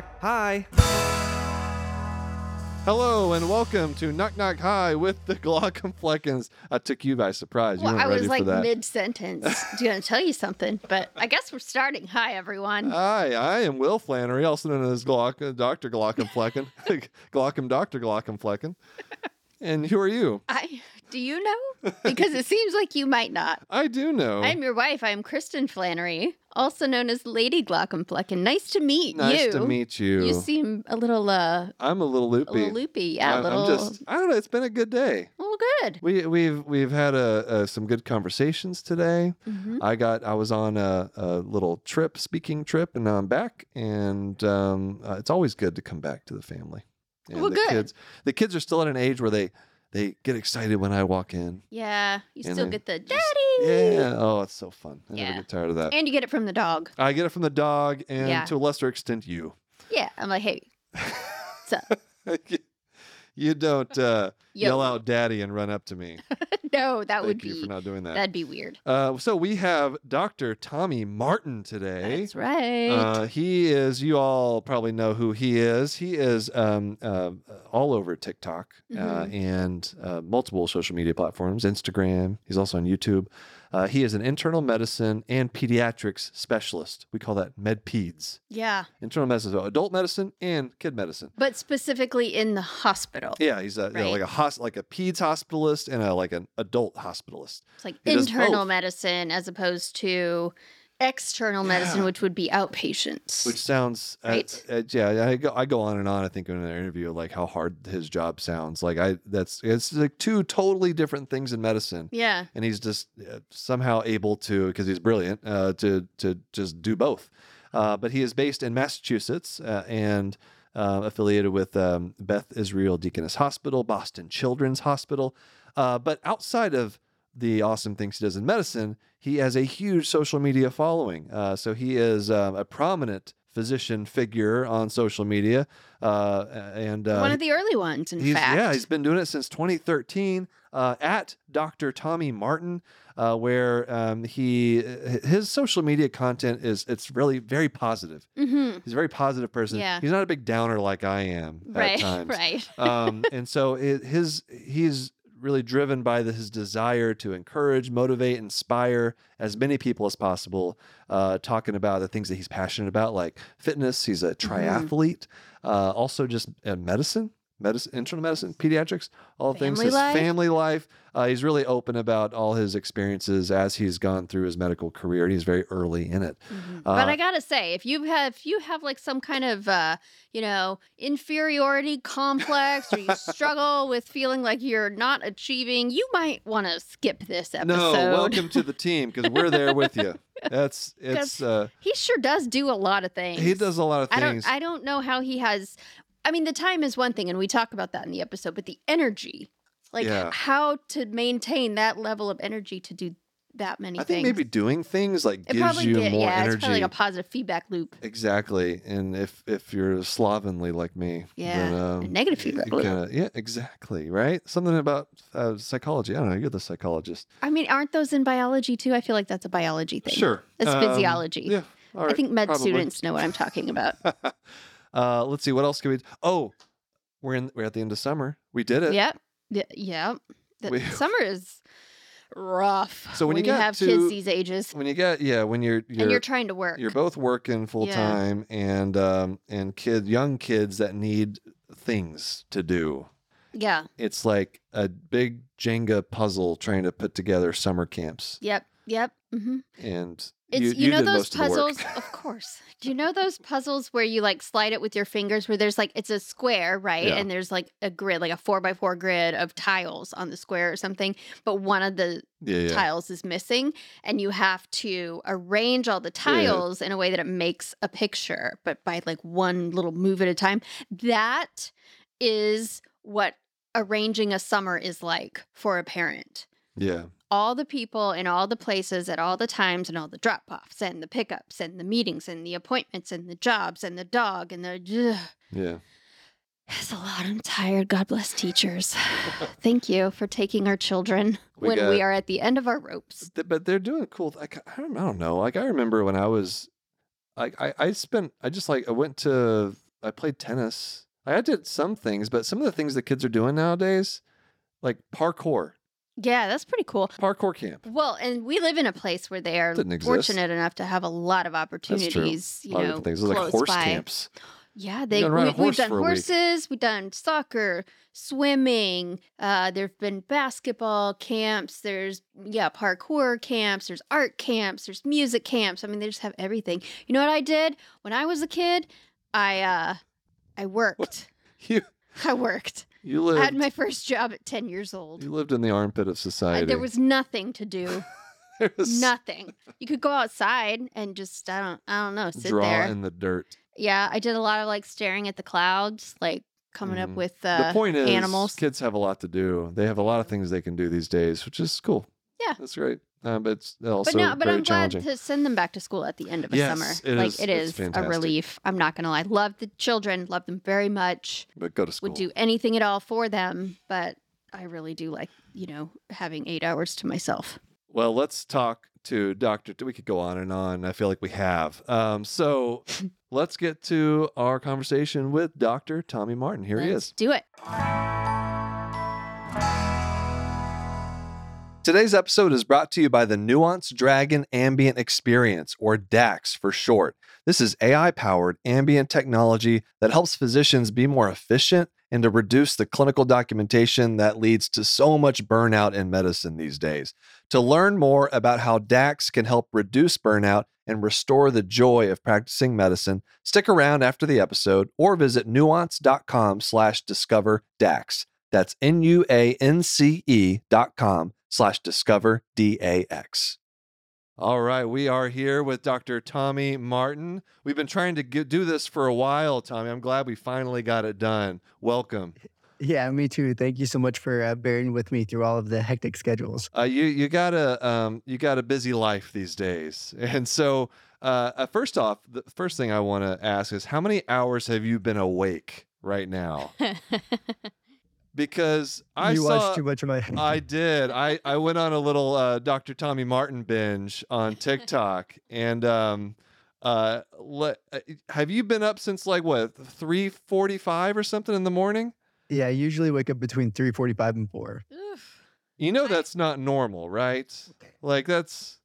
knock. Hi. Hello and welcome to Knock Knock Hi with the Glock'em I took you by surprise. You Well, weren't I ready was like for that. mid sentence going to tell you something, but I guess we're starting. Hi, everyone. Hi, I am Will Flanary, also known as Glock, uh, Dr. Glock'em Glock'em Dr. Glock'em And who are you? I do you know? Because it seems like you might not. I do know. I'm your wife. I'm Kristen Flanary, also known as Lady Glaucomflecken. Nice to meet nice you. Nice to meet you. You seem a little uh I'm a little loopy. a little loopy. Yeah, I- a little I'm just I don't know, it's been a good day. Well, good. We we've we've had a, a some good conversations today. Mhm. I got I was on a, a little trip, speaking trip, and now I'm back. And um, uh, it's always good to come back to the family. And Well, the good. kids the kids are still at an age where they they get excited when I walk in. Yeah, you still get the just- daddy. Yeah. Oh, it's so fun. I Yeah. never get tired of that. And you get it from the dog. I get it from the dog and Yeah. to a lesser extent you. Yeah. I'm like, hey, what's up? you don't uh, Yo. yell out daddy and run up to me. no, that would Thank you be for not doing that. that'd be weird. Uh, so we have Dr. Tommy Martin today. That's right. Uh, he is, you all probably know who he is. He is um, uh, all over TikTok uh, Mhm. and uh, multiple social media platforms, Instagram. He's also on YouTube. Uh, he is an internal medicine and pediatrics specialist. We call that MedPeds. yeah. Internal medicine, so adult medicine and kid medicine. But specifically in the hospital. Yeah, he's a, you know, like a hos- like a peds hospitalist and a like an adult hospitalist. It's like He internal medicine as opposed to external medicine, Yeah. which would be outpatients. Which sounds, uh, Right. uh, yeah. I go, I go on and on. I think in an interview, like how hard his job sounds. Like I, that's it's like two totally different things in medicine, yeah. and he's just uh, somehow able to, because he's brilliant, uh, to to just do both. Uh, but he is based in Massachusetts uh, and uh, affiliated with um, Beth Israel Deaconess Hospital, Boston Children's Hospital. Uh, but outside of the awesome things he does in medicine, he has a huge social media following. Uh, so he is um, a prominent physician figure on social media, uh, and uh, One of the early ones, in fact. yeah, he's been doing it since 2013 uh, at Dr. Tommy Martin, uh, where um, he his social media content is it's really very positive. hmm He's a very positive person. Yeah. He's not a big downer like I am at Right. times Right. um, and so it, his he's really driven by the, his desire to encourage, motivate, inspire as many people as possible. Uh, talking about the things that he's passionate about, like fitness. He's a Mm-hmm. triathlete. Uh, also, just uh, medicine, medicine, internal medicine, pediatrics, all the things. Family His life. family life. Uh, he's really open about all his experiences as he's gone through his medical career, and he's very early in it. Mhm. Uh, but I gotta say, if you have if you have like some kind of uh, you know inferiority complex, or you struggle with feeling like you're not achieving, you might want to skip this episode. No, welcome to the team because we're there with you. That's it's. Uh, He sure does do a lot of things. he does a lot of things. I don't I don't know how he has I mean the time is one thing and we talk about that in the episode, but the energy, like Yeah. how to maintain that level of energy to do that many I things. think maybe doing things like it gives you did, more yeah, energy. it's probably like a positive feedback loop. exactly, and if if you're slovenly like me, then, Yeah, um, a negative feedback loop. kinda- yeah, exactly, right. Something about uh, psychology. I don't know. You're the psychologist. I mean, aren't those in biology too? I feel like that's a biology thing. Sure, It's Um, physiology. Yeah, all I think med probably. students know what I'm talking about. uh, let's see. What else can we? Oh, we're in. We're at the end of summer. We did it. yep. Yeah. Yep. We- summer is rough. So when you get have to- kids these ages When you get yeah, when you're you're and you're trying to work. you're both working full Yeah. time and um and kid young kids that need things to do. yeah. It's like a big Jenga puzzle trying to put together summer camps. Yep. Yep. Mm-hmm. And It's you, you, you know those most of puzzles, of, course. Do you know those puzzles where you like slide it with your fingers where there's like it's a square, right? Yeah. And there's like a grid, like a four by four grid of tiles on the square or something, but one of the yeah, yeah. tiles is missing and you have to arrange all the tiles in a way that it makes a picture, but by like one little move at a time. That is what arranging a summer is like for a parent Yeah. all the people in all the places at all the times and all the drop offs and the pickups and the meetings and the appointments and the jobs and the dog and the ugh. Yeah. it's a lot i'm tired god bless teachers thank you for taking our children We when got- we are at the end of our ropes But they're doing cool. Like I don't, I don't know. Like I remember when I was, like I, I spent, I just like I went to I played tennis. I did some things, but some of the things that kids are doing nowadays, like parkour, Yeah, that's pretty cool. parkour camp. Well, and we live in a place where they are fortunate enough to have a lot of opportunities. You know, things. Like horse by. camps. Yeah, they we, horse have done horses, we've done soccer, swimming. Uh, there've been basketball camps. There's yeah, parkour camps. There's art camps. There's music camps. I mean, they just have everything. You know what I did when I was a kid? I uh, I worked. You I worked. You I had my first job at ten years old. you lived in the armpit of society. there was nothing to do. There was nothing. You could go outside and just I don't I don't know sit draw there. in the dirt. Yeah, I did a lot of like staring at the clouds, like coming Mhm. up with uh, the point is, animals. kids have a lot to do. They have a lot of things they can do these days, which is cool. Yeah. that's great. Uh, but it's also but no, but I'm glad to send them back to school at the end of a Yes, summer. it like is. It's a relief. I'm not gonna lie. Love the children, love them very much. but go to school. Would do anything at all for them, but I really do like, you know, having eight hours to myself. Well, let's talk to Dr. We could go on and on. I feel like we have. Um, so let's get to our conversation with Dr. Tommy Martin. Here he Let's is. Do it. Today's episode is brought to you by the Nuance Dragon Ambient Experience, or DAX for short. This is AI powered ambient technology that helps physicians be more efficient and to reduce the clinical documentation that leads to so much burnout in medicine these days. To learn more about how DAX can help reduce burnout and restore the joy of practicing medicine, stick around after the episode or visit nuance.com slash discover DAX. That's N-U-A-N-C-E dot com slash discover D-A-X. All right, we are here with Dr. Tommy Martin. We've been trying to get, do this for a while, Tommy. I'm glad we finally got it done. Welcome. Yeah, me too. Thank you so much for uh, bearing with me through all of the hectic schedules. Uh, you you got a um, you got a busy life these days, and so uh, uh, first off, the first thing I want to ask is how many hours have you been awake right now? Because I you saw watched too much of my. I did. I, I went on a little uh, Dr. Tommy Martin binge on TikTok, and um, uh, le- uh, have you been up since like what three forty five or something in the morning? yeah, I usually wake up between three forty-five and four. Oof. You know that's not normal, right? Like that's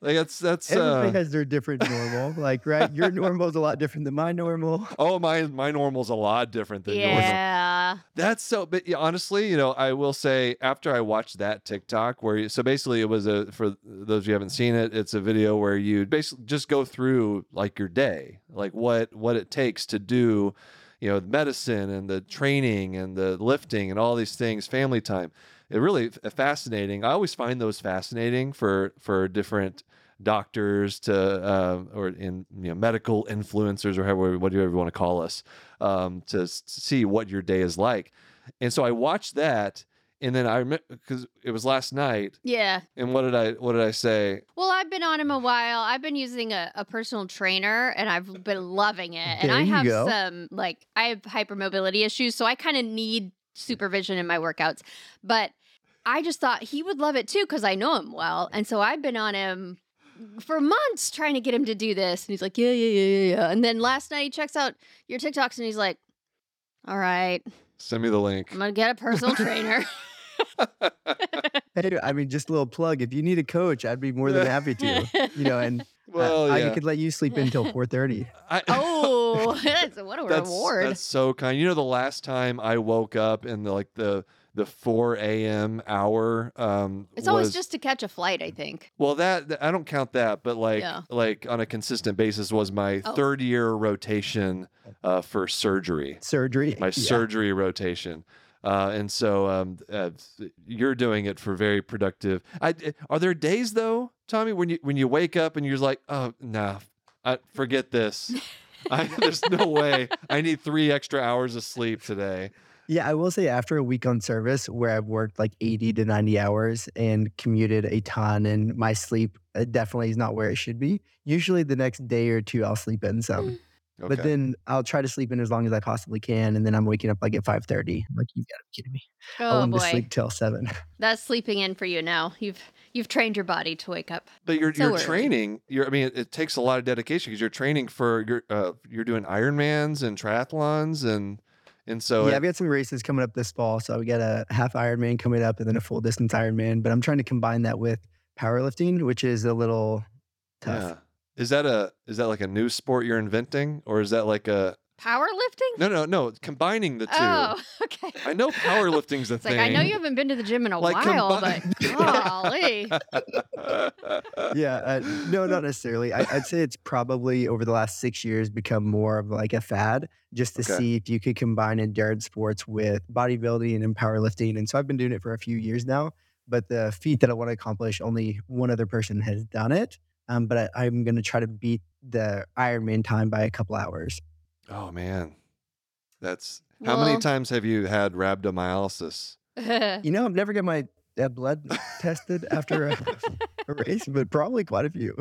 like that's that's Everybody uh, has their different normal. like, right? Your normal is a lot different than my normal. oh my my normal's a lot different than yours. yeah. That's so. But yeah, honestly, you know, I will say after I watched that TikTok where you, so basically it was a for those of you who haven't seen it, it's a video where you basically just go through like your day, like what what it takes to do, you know, medicine and the training and the lifting and all these things, family time. It really f- fascinating. I always find those fascinating for for different doctors to uh, or in you know medical influencers or however what do you want to call us um, to see what your day is like. And so I watched that, and then I remember because it was last night. Yeah. And what did I what did I say? Well, I've been on him a while. I've been using a, a personal trainer and I've been loving it. And There I you have go. some, like, I have hypermobility issues. So I kind of need supervision in my workouts. But I just thought he would love it too because I know him well. And so I've been on him for months trying to get him to do this. And he's like, yeah, yeah, yeah, yeah, yeah. And then last night he checks out your TikToks and he's like, all right, Send me the link. I'm going to get a personal trainer. Hey, I mean, just a little plug. If you need a coach, I'd be more than happy to. You know, and I- uh, well, I, yeah. could let you sleep in until four thirty. I- oh, that's what a that's, reward. That's so kind. You know, the last time I woke up in the like the the 4 a.m. hour. Um, It's always was- just to catch a flight, I think. well that that- I don't count that, but like Yeah. like on a consistent basis was my Oh. third year rotation uh, for surgery. Surgery. my Yeah. surgery rotation. Uh, and so um, uh, you're doing it for very productive. I, are there days though, Tommy, when you when you wake up and you're like, oh nah, I, forget this. I, there's no way. I need three extra hours of sleep today. Yeah, I will say after a week on service where I've worked like 80 to 90 hours and commuted a ton and my sleep uh, definitely is not where it should be. Usually the next day or two I'll sleep in some. Okay. But then I'll try to sleep in as long as I possibly can, and then I'm waking up like at 5:30. Like you've got to be kidding me. I Oh wanted to boy, sleep till seven. that's sleeping in for you now. You've you've trained your body to wake up. But you're So you're early. training. You're I mean, it, it takes a lot of dedication because you're training for you're uh, you're doing Ironmans and triathlons and and so yeah, I've got some races coming up this fall, so we got a half Ironman coming up, and then a full distance Ironman. But I'm trying to combine that with powerlifting, which is a little tough. yeah. Is that a is that like a new sport you're inventing or is that like a Powerlifting? no no no combining the two? Oh, okay. I know powerlifting's a It's thing. like I know you haven't been to the gym in a Like while, combi- but golly. yeah, uh, no, not necessarily. I, I'd say it's probably over the last six years become more of like a fad, just to Okay. see if you could combine endurance sports with bodybuilding and powerlifting. And so I've been doing it for a few years now. But the feat that I want to accomplish, only one other person has done it. Um, but I, I'm going to try to beat the Ironman time by a couple hours. Oh man. That's how many times have you had rhabdomyolysis? You know, I've never got my uh, blood tested after a, a race, but probably quite a few.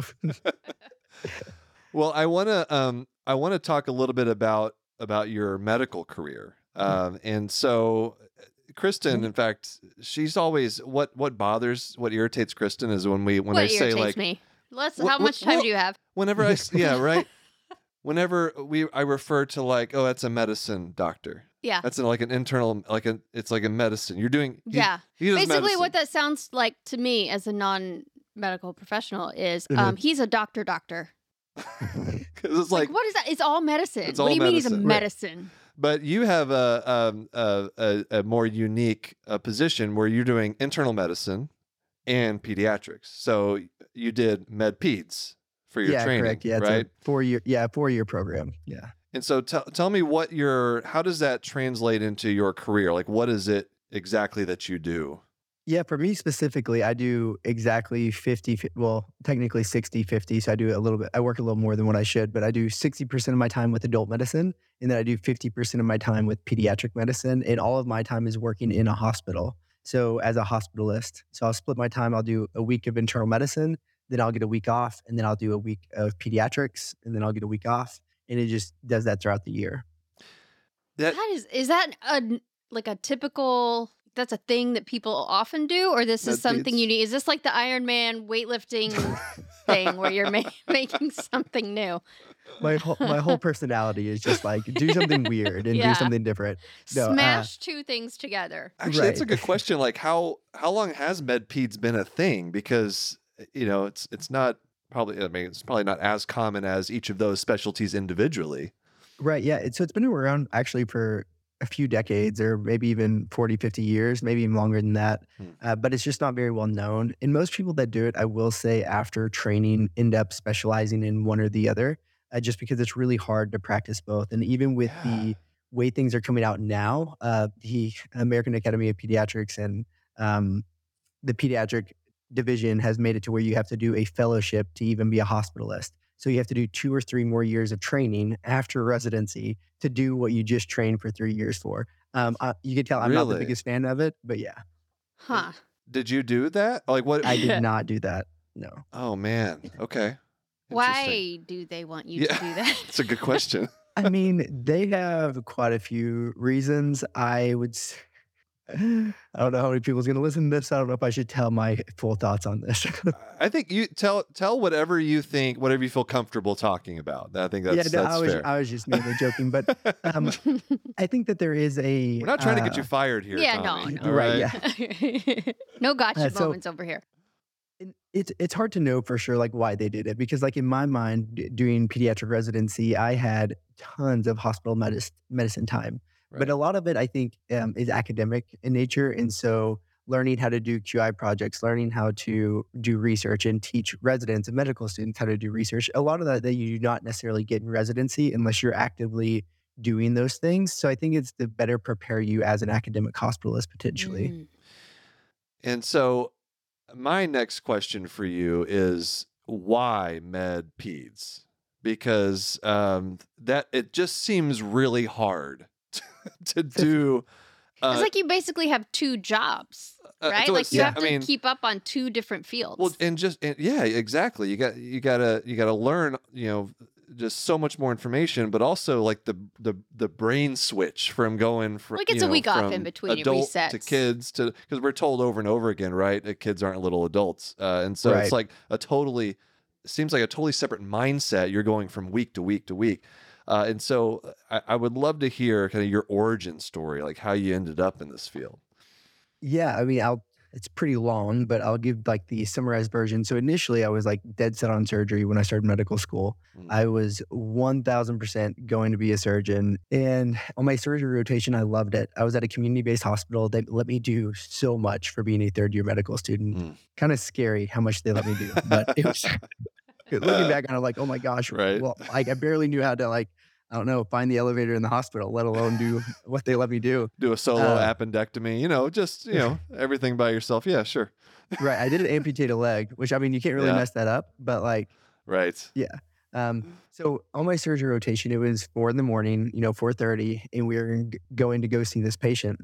Well, I want to um I want to talk a little bit about about your medical career. Um and so Kristen, Mhm. in fact, she's always what what bothers what irritates Kristen is when we when what I say irritates like me? Let's. Wha- how wha- much time well- do you have? whenever I yeah, right? Whenever we I refer to like oh that's a medicine doctor. Yeah. That's like an internal like a it's like a medicine. You're doing he- Yeah. He does Basically, medicine. what that sounds like to me as a non-medical professional is Mhm. um, he's a doctor. doctor. Cuz it's Like, like what is that? It's all medicine. It's what all do you mean he's a medicine. Right. But you have a um, a, a, a more unique uh, position where you're doing internal medicine and pediatrics. So you did med peds for your yeah, training, correct. Yeah, it's right? four year. Yeah, four year program. Yeah. And so tell tell me what your how does that translate into your career? Like what is it exactly that you do? Yeah, for me specifically, I do exactly 50, well, technically 60, 50. So I do a little bit, I work a little more than what I should, but I do 60% of my time with adult medicine. And then I do 50% of my time with pediatric medicine. And all of my time is working in a hospital. So as a hospitalist, so I'll split my time. I'll do a week of internal medicine, then I'll get a week off, and then I'll do a week of pediatrics, and then I'll get a week off. And it just does that throughout the year. That That is, is that a like a typical? That's a thing that people often do, or this is Med something peds. you need? Is this like the Iron Man weightlifting thing where you're ma- making something new? My whole, my whole personality is just like do something weird and Yeah. do something different. No, uh, Smash two things together. Actually, that's a good question. Like how how long has med peds been a thing? Because you know, it's it's not probably I mean, it's probably not as common as each of those specialties individually. Right. Yeah. It, so it's been around actually for a few decades or maybe even 40, 50 years, maybe even longer than that. Hmm. Uh, but it's just not very well known. And most people that do it, I will say, after training, end up specializing in one or the other, uh, just because it's really hard to practice both. And even with Yeah. the way things are coming out now, uh, the American Academy of Pediatrics and um, the pediatric division has made it to where you have to do a fellowship to even be a hospitalist. So you have to do two or three more years of training after residency to do what you just trained for three years for. Um, I, you can tell I'm not the biggest fan of it, but yeah, Huh. Did you do that? Like what? I did not do that. No. oh man. Okay. Why do they want you Yeah. to do that? It's a good question. I mean, they have quite a few reasons. I would. S- I don't know how many people's going to listen to this. I don't know if I should tell my full thoughts on this. I think you tell tell whatever you think, whatever you feel comfortable talking about. I think that's yeah, no, that's I was fair. I was just mainly joking, but um, I think that there is a. We're not trying to get uh, you fired here. Yeah, no, Tommy, no. all Right, right? yeah. no gotcha Uh, so- moments over here. it's it's hard to know for sure like why they did it because like in my mind d- doing pediatric residency I had tons of hospital medicine medicine time Right. but a lot of it I think um, is academic in nature and so learning how to do QI projects learning how to do research and teach residents and medical students how to do research a lot of that that you do not necessarily get in residency unless you're actively doing those things so I think it's to better prepare you as an academic hospitalist potentially Mm. And so, my next question for you is why med peds? Because um, that it just seems really hard to do. Uh, it's like you basically have two jobs, uh, right? so like you yeah, have I to mean, keep up on two different fields. Well, and just and yeah, exactly. You got you gotta you gotta learn. You know, just so much more information, but also like the the the brain switch from going from Like, it's you a know, week off in between, it adult to kids to because we're told over and over again, right? That kids aren't little adults, uh, and so Right. it's like a totally seems like a totally separate mindset. You're going from week to week to week. Uh, and so I, I would love to hear kind of your origin story, like how you ended up in this field. Yeah, I mean, I'll. It's pretty long, but I'll give like the summarized version. So initially, I was like dead set on surgery when I started medical school. Mm. I was one thousand percent going to be a surgeon, and on my surgery rotation, I loved it. I was at a community-based hospital. They let me do so much for being a third-year medical student. Mm. Kind of scary how much they let me do, but it was. looking back on it, like, oh my gosh, Right. Well, like I barely knew how to like. I don't know, find the elevator in the hospital, let alone do what they let me do. Do a solo Uh, appendectomy, you know, just you know everything by yourself. Yeah, sure, Right. I did an amputate a leg, which I mean, you can't really Yeah. mess that up, but like, right. Yeah. Um, so on my surgery rotation, it was four in the morning, you know, four thirty, and we were going to go see this patient.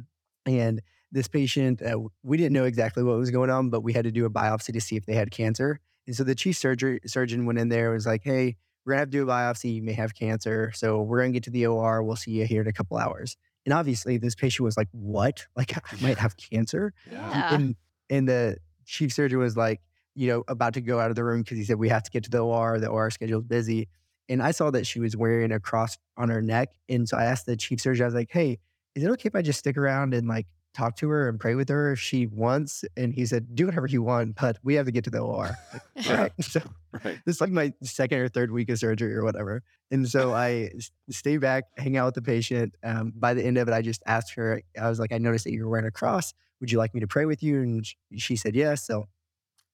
And this patient, uh, we didn't know exactly what was going on, but we had to do a biopsy to see if they had cancer. And so the chief surgery surgeon went in there and was like, "Hey, we're gonna have to do a biopsy. You may have cancer, so we're gonna get to the OR. We'll see you here in a couple hours." And obviously, this patient was like, "What? Like, I might have cancer?" Yeah. and and the chief surgeon was like, you know, about to go out of the room because he said we have to get to the OR. The OR schedule's busy. And I saw that she was wearing a cross on her neck, and so I asked the chief surgeon, I was like, "Hey, is it okay if I just stick around and like talk to her and pray with her if she wants?" And he said, "Do whatever you want, but we have to get to the OR." Like, right. So Right. this is like my second or third week of surgery or whatever. And so I stay back, hang out with the patient. Um, by the end of it, I just asked her, I was like, I noticed that you were wearing a cross. Would you like me to pray with you? And she said yes. So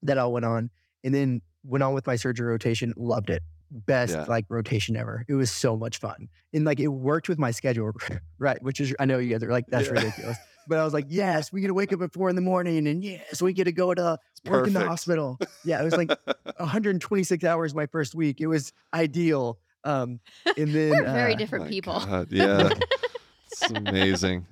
that all went on. And then went on with my surgery rotation. Loved it. Best Yeah. like rotation ever. It was so much fun. And like it worked with my schedule, right? Which is, I know you guys are like, that's Yeah. ridiculous. But I was like, yes, we get to wake up at four in the morning and yes, we get to go to It's work in the hospital. Yeah, it was like 126 hours my first week. It was ideal. Um, and then We're very uh, different My people. God, yeah, it's amazing.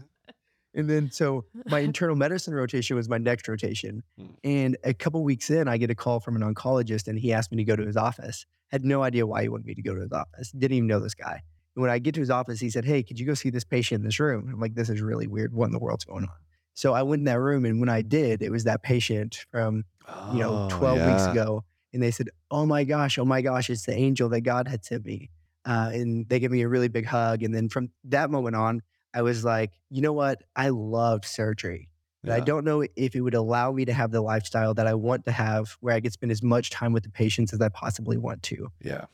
And then so my internal medicine rotation was my next rotation. Hmm. And a couple weeks in, I get a call from an oncologist and he asked me to go to his office. Had no idea why he wanted me to go to his office. Didn't even know this guy. And when I get to his office, he said, Hey, could you go see this patient in this room? I'm like, this is really weird. What in the world's going on? So I went in that room and when I did, it was that patient from you know, Oh, 12 weeks ago. And they said, Oh my gosh, oh my gosh, it's the angel that God had sent me. Uh, and they gave me a really big hug. And then from that moment on, I was like, you know what? I loved surgery. But I don't know if it would allow me to have the lifestyle that I want to have where I could spend as much time with the patients as I possibly want to. Yeah.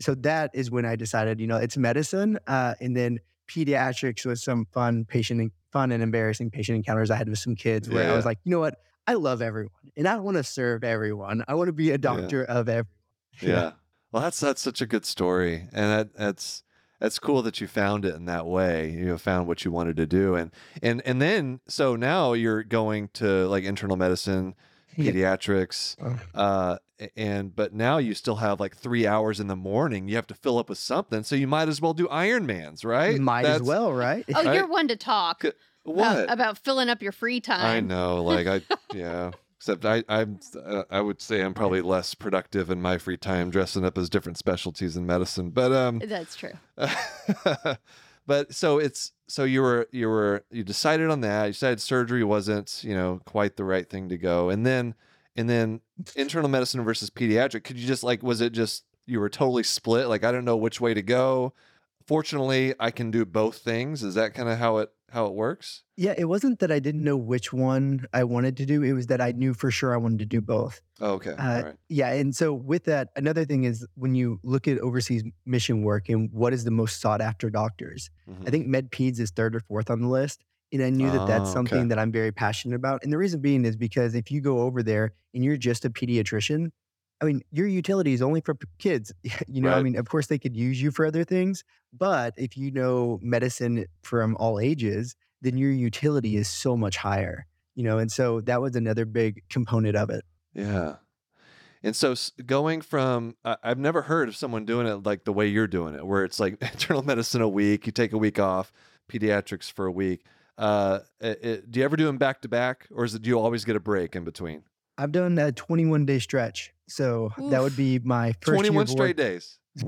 So that is when I decided, you know, it's medicine. Uh, and then pediatrics was some fun patient, fun and embarrassing patient encounters I had with some kids where I was like, you know what? I love everyone and I want to serve everyone. I want to be a doctor of everyone. Yeah. Well, that's that's such a good story, and that that's that's cool that you found it in that way. You found what you wanted to do, and and and then so now you're going to like internal medicine, Yeah. pediatrics, Oh. uh, and but now you still have like three hours in the morning. You have to fill up with something, so you might as well do Ironmans, right? Might as well, right? Oh, Right? you're one to talk C- about, about filling up your free time. I know, like I, yeah. Except I, I'm, uh, I would say I'm probably less productive in my free time dressing up as different specialties in medicine. But um, That's true. but so it's so you were you were you decided on that. You decided surgery wasn't you know quite the right thing to go, and then and then internal medicine versus pediatric. Could you just like was it just you were totally split? Like I don't know which way to go. Fortunately, I can do both things. Is that kind of how it how it works? Yeah, it wasn't that I didn't know which one I wanted to do. It was that I knew for sure I wanted to do both. Oh, okay, Uh, all right. Yeah. And so, with that, another thing is when you look at overseas mission work and what is the most sought after doctors, Mhm. I think med MedPeds is third or fourth on the list. And I knew that that's Oh, something okay. that I'm very passionate about. And the reason being is because if you go over there and you're just a pediatrician, I mean, your utility is only for kids. you know, I mean, of course, they could use you for other things. But if you know medicine from all ages, then your utility is so much higher. You know, and so that was another big component of it. Yeah. And so going from, I I've never heard of someone doing it like the way you're doing it, where it's like internal medicine a week, you take a week off, pediatrics for a week. Uh, it, it- do you ever do them back to back, or is it do you always get a break in between? I've done a 21 day stretch. So that would be my first 21 of straight days.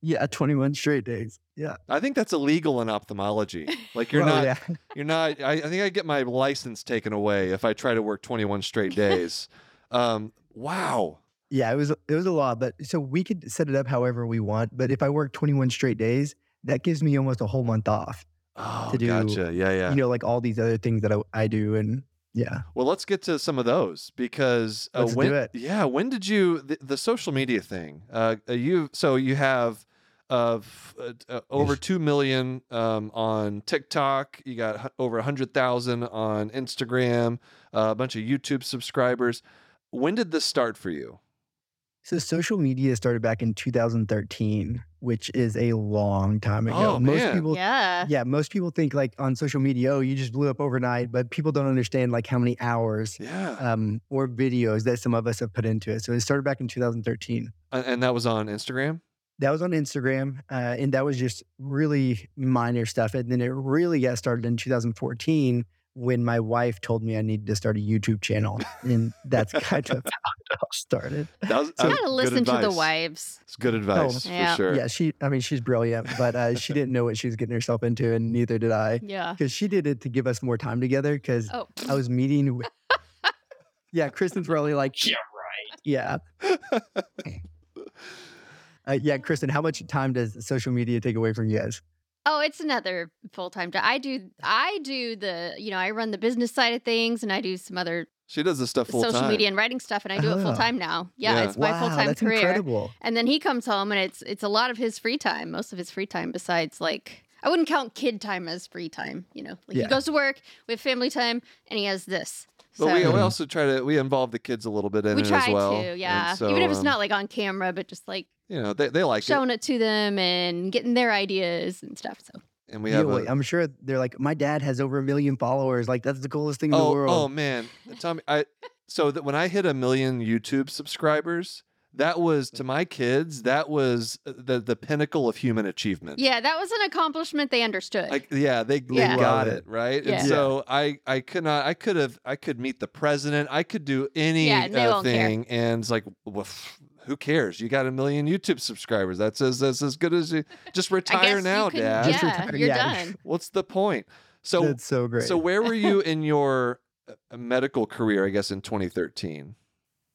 Yeah, 21 straight days. Yeah. I think that's illegal in ophthalmology. Like you're Well, not, yeah. you're not. I, I think I get my license taken away if I try to work 21 straight days. um, wow. Yeah, it was it was a lot, but so we could set it up however we want. But if I work 21 straight days, that gives me almost a whole month off. Oh, To do, gotcha. Yeah, yeah. You know, like all these other things that I, I do, and yeah, Well, let's get to some of those because uh, Let's do it. Yeah, when did you the, the social media thing? Uh, uh, you so you have of uh, uh, over two million um, on TikTok. You got hu- over a hundred thousand on Instagram. Uh, a bunch of YouTube subscribers. When did this start for you? So social media started back in 2013, which is a long time ago. Oh, most man. people yeah. yeah, most people think like on social media, oh, you just blew up overnight, but people don't understand like how many hours Yeah, um, or videos that some of us have put into it. So it started back in 2013. and, and that was on Instagram. That was on Instagram, uh, and that was just really minor stuff. And then it really got started in 2014 when my wife told me I needed to start a YouTube channel, and that's kind of how it all started. That was So- uh, Gotta good listen to the wives. It's good advice Yeah. for sure. Yeah, she. I mean, she's brilliant, but uh, she didn't know what she was getting herself into, and neither did I. Yeah. Because she did it to give us more time together. Because Oh. I was meeting with. yeah, Kristen's really like, Yeah, right. yeah, uh, yeah. Kristen, how much time does social media take away from you guys? Oh, it's another full time job. I do I do the you know I run the business side of things and I do some other She does this stuff full social time. media and writing stuff and I do it Oh. full time now. Yeah, Yeah. it's my full time career. incredible. And then he comes home and it's it's a lot of his free time, most of his free time besides like I wouldn't count kid time as free time, you know. Like Yeah. he goes to work, we have family time, and he has this. But So we, we Mhm. also try to we involve the kids a little bit in we it try as well. to, And yeah. so, Even if it's um, not like on camera, but just like you know, they, they like showing it to them and getting their ideas and stuff. So And we Yeah, have well, a, I'm sure they're like, my dad has over a million followers. Like that's the coolest thing in the oh, world. oh man, Tommy, I so that when I hit a million YouTube subscribers, that was to my kids, that was uh, the the pinnacle of human achievement. yeah, that was an accomplishment they understood. Like yeah, they, they Yeah. got it it. right, Yeah. and so I I could not I could have I could meet the president I could do any Yeah, uh, won't care. thing and it's like well, pff, who cares you got a million YouTube subscribers that's as that's as good as you just retire now can- dad Just Yeah, retire- you're yeah. done. what's the point so that's so great. so where were you in your uh, medical career I guess in 2013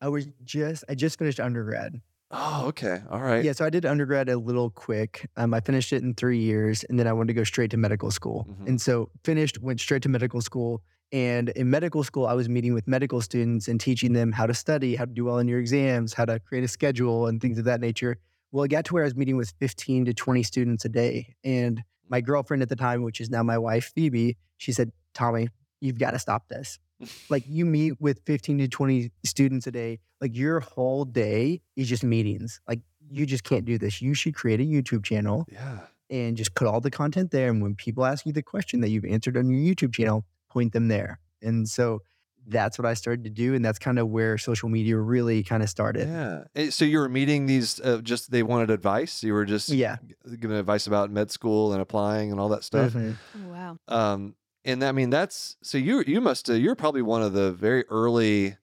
I was just, I just finished undergrad. oh okay all right Yeah, so I did undergrad a little quick. Um, I finished it in three years, and then I wanted to go straight to medical school. Mhm. And so finished, went straight to medical school. And in medical school, I was meeting with medical students and teaching them how to study, how to do well in your exams, how to create a schedule, and things of that nature. Well, it got to where I was meeting with 15 to 20 students a day. And my girlfriend at the time, which is now my wife, Phoebe, she said, Tommy, you've got to stop this. like you meet with 15 to 20 students a day, like your whole day is just meetings. Like you just can't do this. You should create a YouTube channel yeah and just put all the content there. And when people ask you the question that you've answered on your YouTube channel, point them there. And so that's what I started to do. And that's kind of where social media really kind of started. yeah Eh, so you were meeting these uh, just they wanted advice you were just Yeah. giving advice about med school and applying and all that stuff Mhm. Oh, wow. um and i mean that's so you you must uh, you're probably one of the very early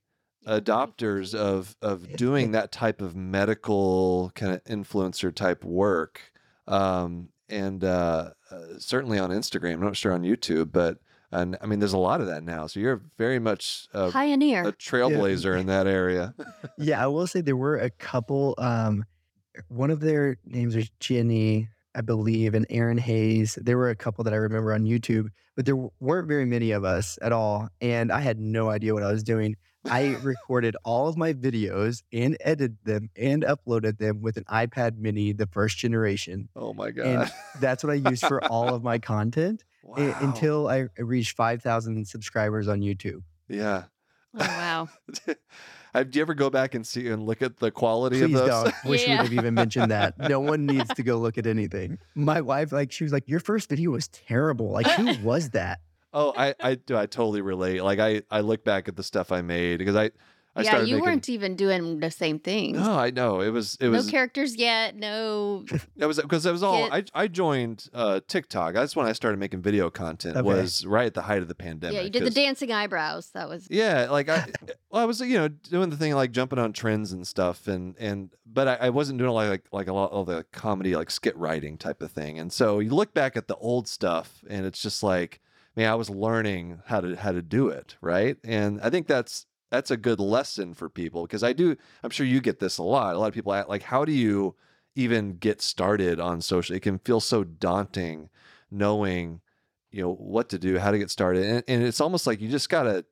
adopters of of doing that type of medical kind of influencer type work um and uh, uh certainly on instagram I'm not sure on youtube but and i mean there's a lot of that now so you're very much a, Pioneer. a trailblazer in that area Yeah. I will say there were a couple. Um, one of their names was Jenny, I believe, and Aaron Hayes. There were a couple that I remember on YouTube, but there weren't very many of us at all. And I had no idea what I was doing. I recorded all of my videos and edited them and uploaded them with an iPad mini, the first generation. oh my god And that's what I used for all of my content a- Wow. until I reached 5,000 subscribers on YouTube. yeah oh, wow. Uh, Do you ever go back and see and look at the quality Please of those? don't. Wish Yeah. we'd have even mentioned that. No one needs to go look at anything. My wife, like, she was like, "Your first video was terrible. Like, who was that?" oh, I I do. I totally relate. Like I I look back at the stuff I made because I I yeah, you making. weren't even doing the same thing. No, I know it was it was no characters yet. No. it was because it was all I Get- I joined uh, TikTok. That's when I started making video content. Okay. Was right at the height of the pandemic. yeah, you did the dancing eyebrows. That was. Yeah, like I, well, I was you know doing the thing like jumping on trends and stuff, and and but I, I wasn't doing like like like a lot of the comedy like skit writing type of thing. And so you look back at the old stuff, and it's just like, man, I was learning how to how to do it, right? And I think that's that's a good lesson for people because I do. I'm sure you get this a lot. A lot of people ask, like, how do you even get started on social? It can feel so daunting knowing you know what to do, how to get started, and, and it's almost like you just gotta.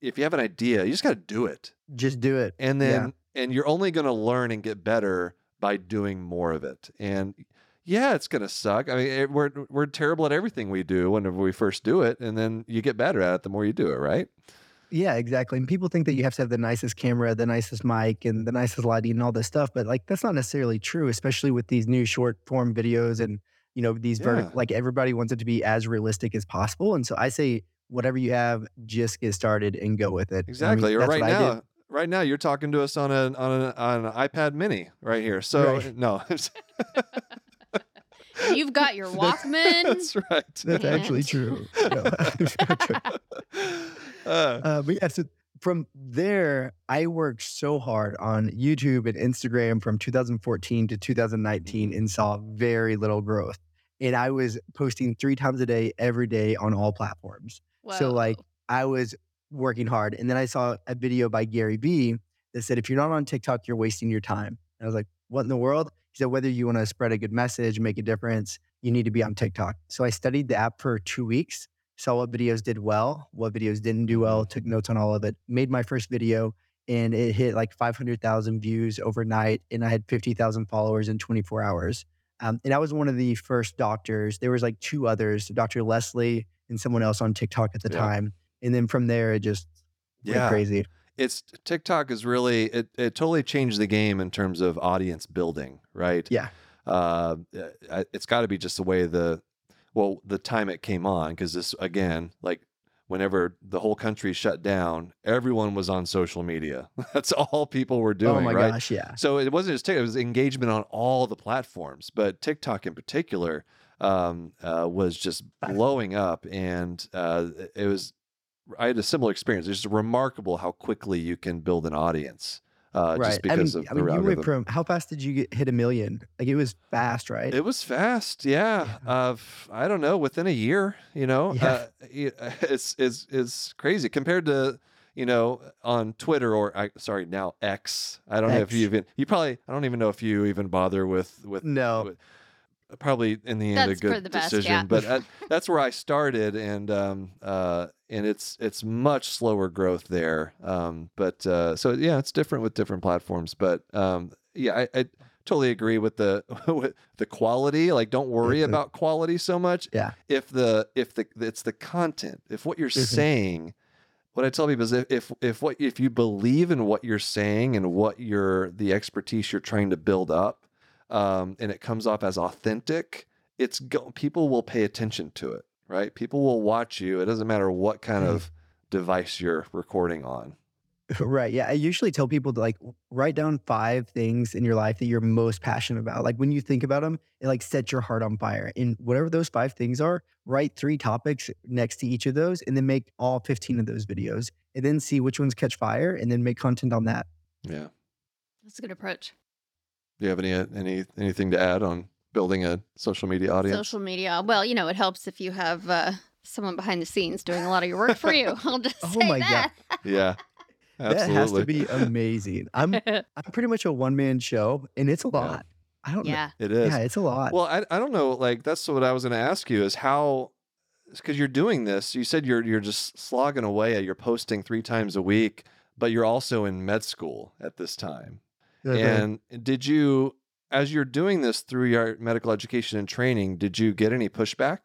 If you have an idea, you just gotta do it Just do it. and then and you're only going to learn and get better by doing more of it and yeah it's going to suck i mean it, we're we're terrible at everything we do whenever we first do it and then you get better at it the more you do it right Yeah, exactly. And people think that you have to have the nicest camera, the nicest mic, and the nicest lighting and all this stuff. But like that's not necessarily true, especially with these new short form videos and you know, these vertic Yeah. like everybody wants it to be as realistic as possible. And so I say whatever you have, just get started and go with it. I mean, exactly or right what I did. now right now you're talking to us on an on an on an ipad mini right here so Right. Uh, no You've got your Walkman. that's right That's actually true. No, it's true. Uh, Uh, but yeah, so from there, I worked so hard on YouTube and Instagram from 2014 to 2019 and saw very little growth. And I was posting three times a day, every day on all platforms. So, like, I was working hard. And then I saw a video by Gary Vee that said, if you're not on TikTok, you're wasting your time. And I was like, what in the world? He said, whether you want to spread a good message, make a difference, you need to be on TikTok. So I studied the app for two weeks, saw what videos did well, what videos didn't do well, took notes on all of it, made my first video, and it hit like 500,000 views overnight. And I had 50,000 followers in 24 hours. Um, and I was one of the first doctors. There was like two others, Dr. Leslie and someone else on TikTok at the Yeah. time. And then from there, it just went Yeah. crazy. it's TikTok is really it, it totally changed the game in terms of audience building, right? Yeah. Uh, it's got to be just the way the well the time it came on because this again like whenever the whole country shut down, everyone was on social media. That's all people were doing, oh my right? gosh, yeah. So it wasn't just TikTok; it was engagement on all the platforms, but TikTok in particular um, uh, was just blowing up, and uh, it was. I had a similar experience. It's just remarkable how quickly you can build an audience, uh, right. just because I mean, of I the mean, you algorithm. went from how fast did you get hit a million? Like it was fast, right? It was fast, yeah. Uh, f- I don't know, within a year, you know, Yeah. uh, it's it's it's crazy compared to you know on Twitter or I sorry now X. I don't know if you even you probably I don't even know if you even bother with with no. with- probably in the end That's a good the best, decision yeah. but that's where i started and um uh and it's it's much slower growth there um but uh so yeah it's different with different platforms but um yeah i, I totally agree with the with the quality like don't worry Mhm. about quality so much Yeah. if the if the it's the content if what you're Mhm. saying what I tell people is if, if if what if you believe in what you're saying and what you're the expertise you're trying to build up, um, and it comes off as authentic, it's go, people will pay attention to it, right? People will watch you. It doesn't matter what kind Mhm. of device you're recording on. Right. Yeah. I usually tell people to like write down five things in your life that you're most passionate about. Like when you think about them, it like sets your heart on fire. And whatever those five things are, write three topics next to each of those and then make all 15 of those videos and then see which ones catch fire and then make content on that. Yeah. That's a good approach. Do you have any any anything to add on building a social media audience? Social media. Well, you know, it helps if you have uh, someone behind the scenes doing a lot of your work for you. I'll just Oh say my God. that. Yeah. That has to be amazing. I'm I'm pretty much a one man show and it's a lot. I don't yeah. It know. is. Yeah, it's a lot. Well, I, I don't know. Like that's what I was going to ask you is how, because you're doing this. You said you're you're just slogging away. You're posting three times a week, but you're also in med school at this time. Uh-huh. And did you, as you're doing this through your medical education and training, did you get any pushback?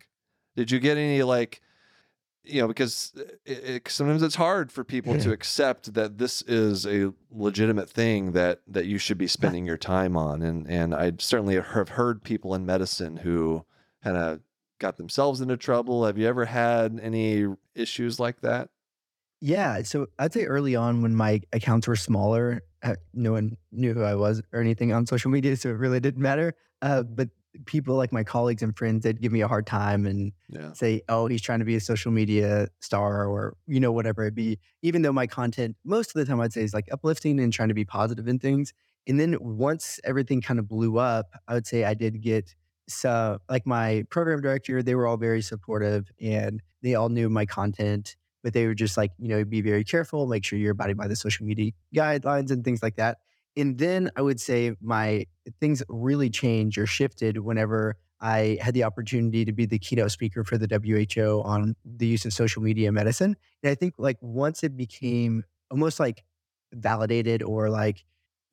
Did you get any like, you know, because it, it, sometimes it's hard for people to accept that this is a legitimate thing that that you should be spending your time on, and and I certainly have heard people in medicine who kind of got themselves into trouble. Have you ever had any issues like that? Yeah. So I'd say early on when my accounts were smaller, uh, no one knew who I was or anything on social media. So it really didn't matter. Uh, but people like my colleagues and friends, they'd give me a hard time and Yeah. say, oh, he's trying to be a social media star or, you know, whatever it be. Even though my content, most of the time I'd say is like uplifting and trying to be positive in things. And then once everything kind of blew up, I would say I did get so like my program director, they were all very supportive and they all knew my content, but they were just like, you know, be very careful, make sure you're abiding by the social media guidelines and things like that. And then I would say my things really changed or shifted whenever I had the opportunity to be the keynote speaker for the WHO on the use of social media medicine. And I think like once it became almost like validated or like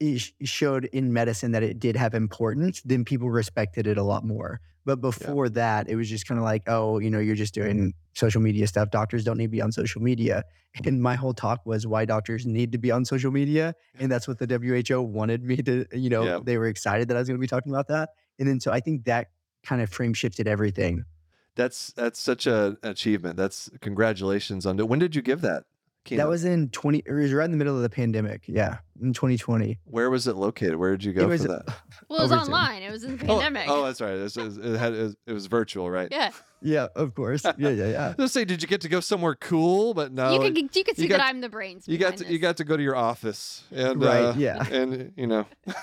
it showed in medicine that it did have importance, then people respected it a lot more. But before yeah. that, it was just kind of like, oh, you know, you're just doing social media stuff. Doctors don't need to be on social media. Mm-hmm. And my whole talk was why doctors need to be on social media. And that's what the WHO wanted me to, you know, yeah. they were excited that I was going to be talking about that. And then so I think that kind of frame shifted everything. That's that's such an achievement. That's congratulations on it. When did you give that? Keynote? That was in 20, it was right in the middle of the pandemic. Yeah, in 2020. Where was it located? Where did you go it was, for that? Well, it was Overton. online. It was in the oh, pandemic. Oh, oh that's right. It was, it, had, it, was, it was virtual, right? Yeah. Yeah, of course. Yeah, yeah, yeah. Let's say, did you get to go somewhere cool? But no, you could you could see you that I'm the brains. You got to this. you got to go to your office and right, uh, yeah, and you know.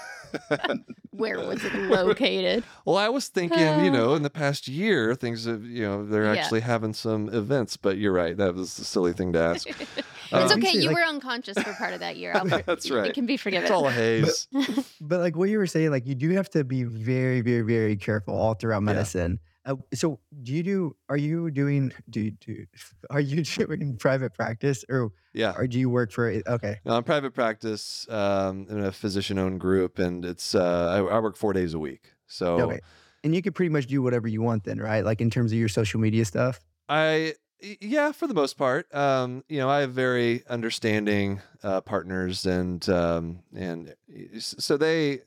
Where was it located? well, I was thinking, you know, in the past year, things have, you know, they're yeah. actually having some events. But you're right, that was a silly thing to ask. it's um, okay. You like, were unconscious for part of that year. Albert. That's right. It can be forgiven. It's all a haze. But, but, like what you were saying, like you do have to be very, very, very careful all throughout medicine. Yeah uh, so do you do? Are you doing? Do you do? Are you doing private practice or yeah? Or do you work for? Okay. No, I'm private practice um, in a physician-owned group, and it's uh, I, I, work four days a week. So okay. And you could pretty much do whatever you want then, right? Like in terms of your social media stuff. I yeah, for the most part. Um, you know, I have very understanding uh, partners, and um, and so they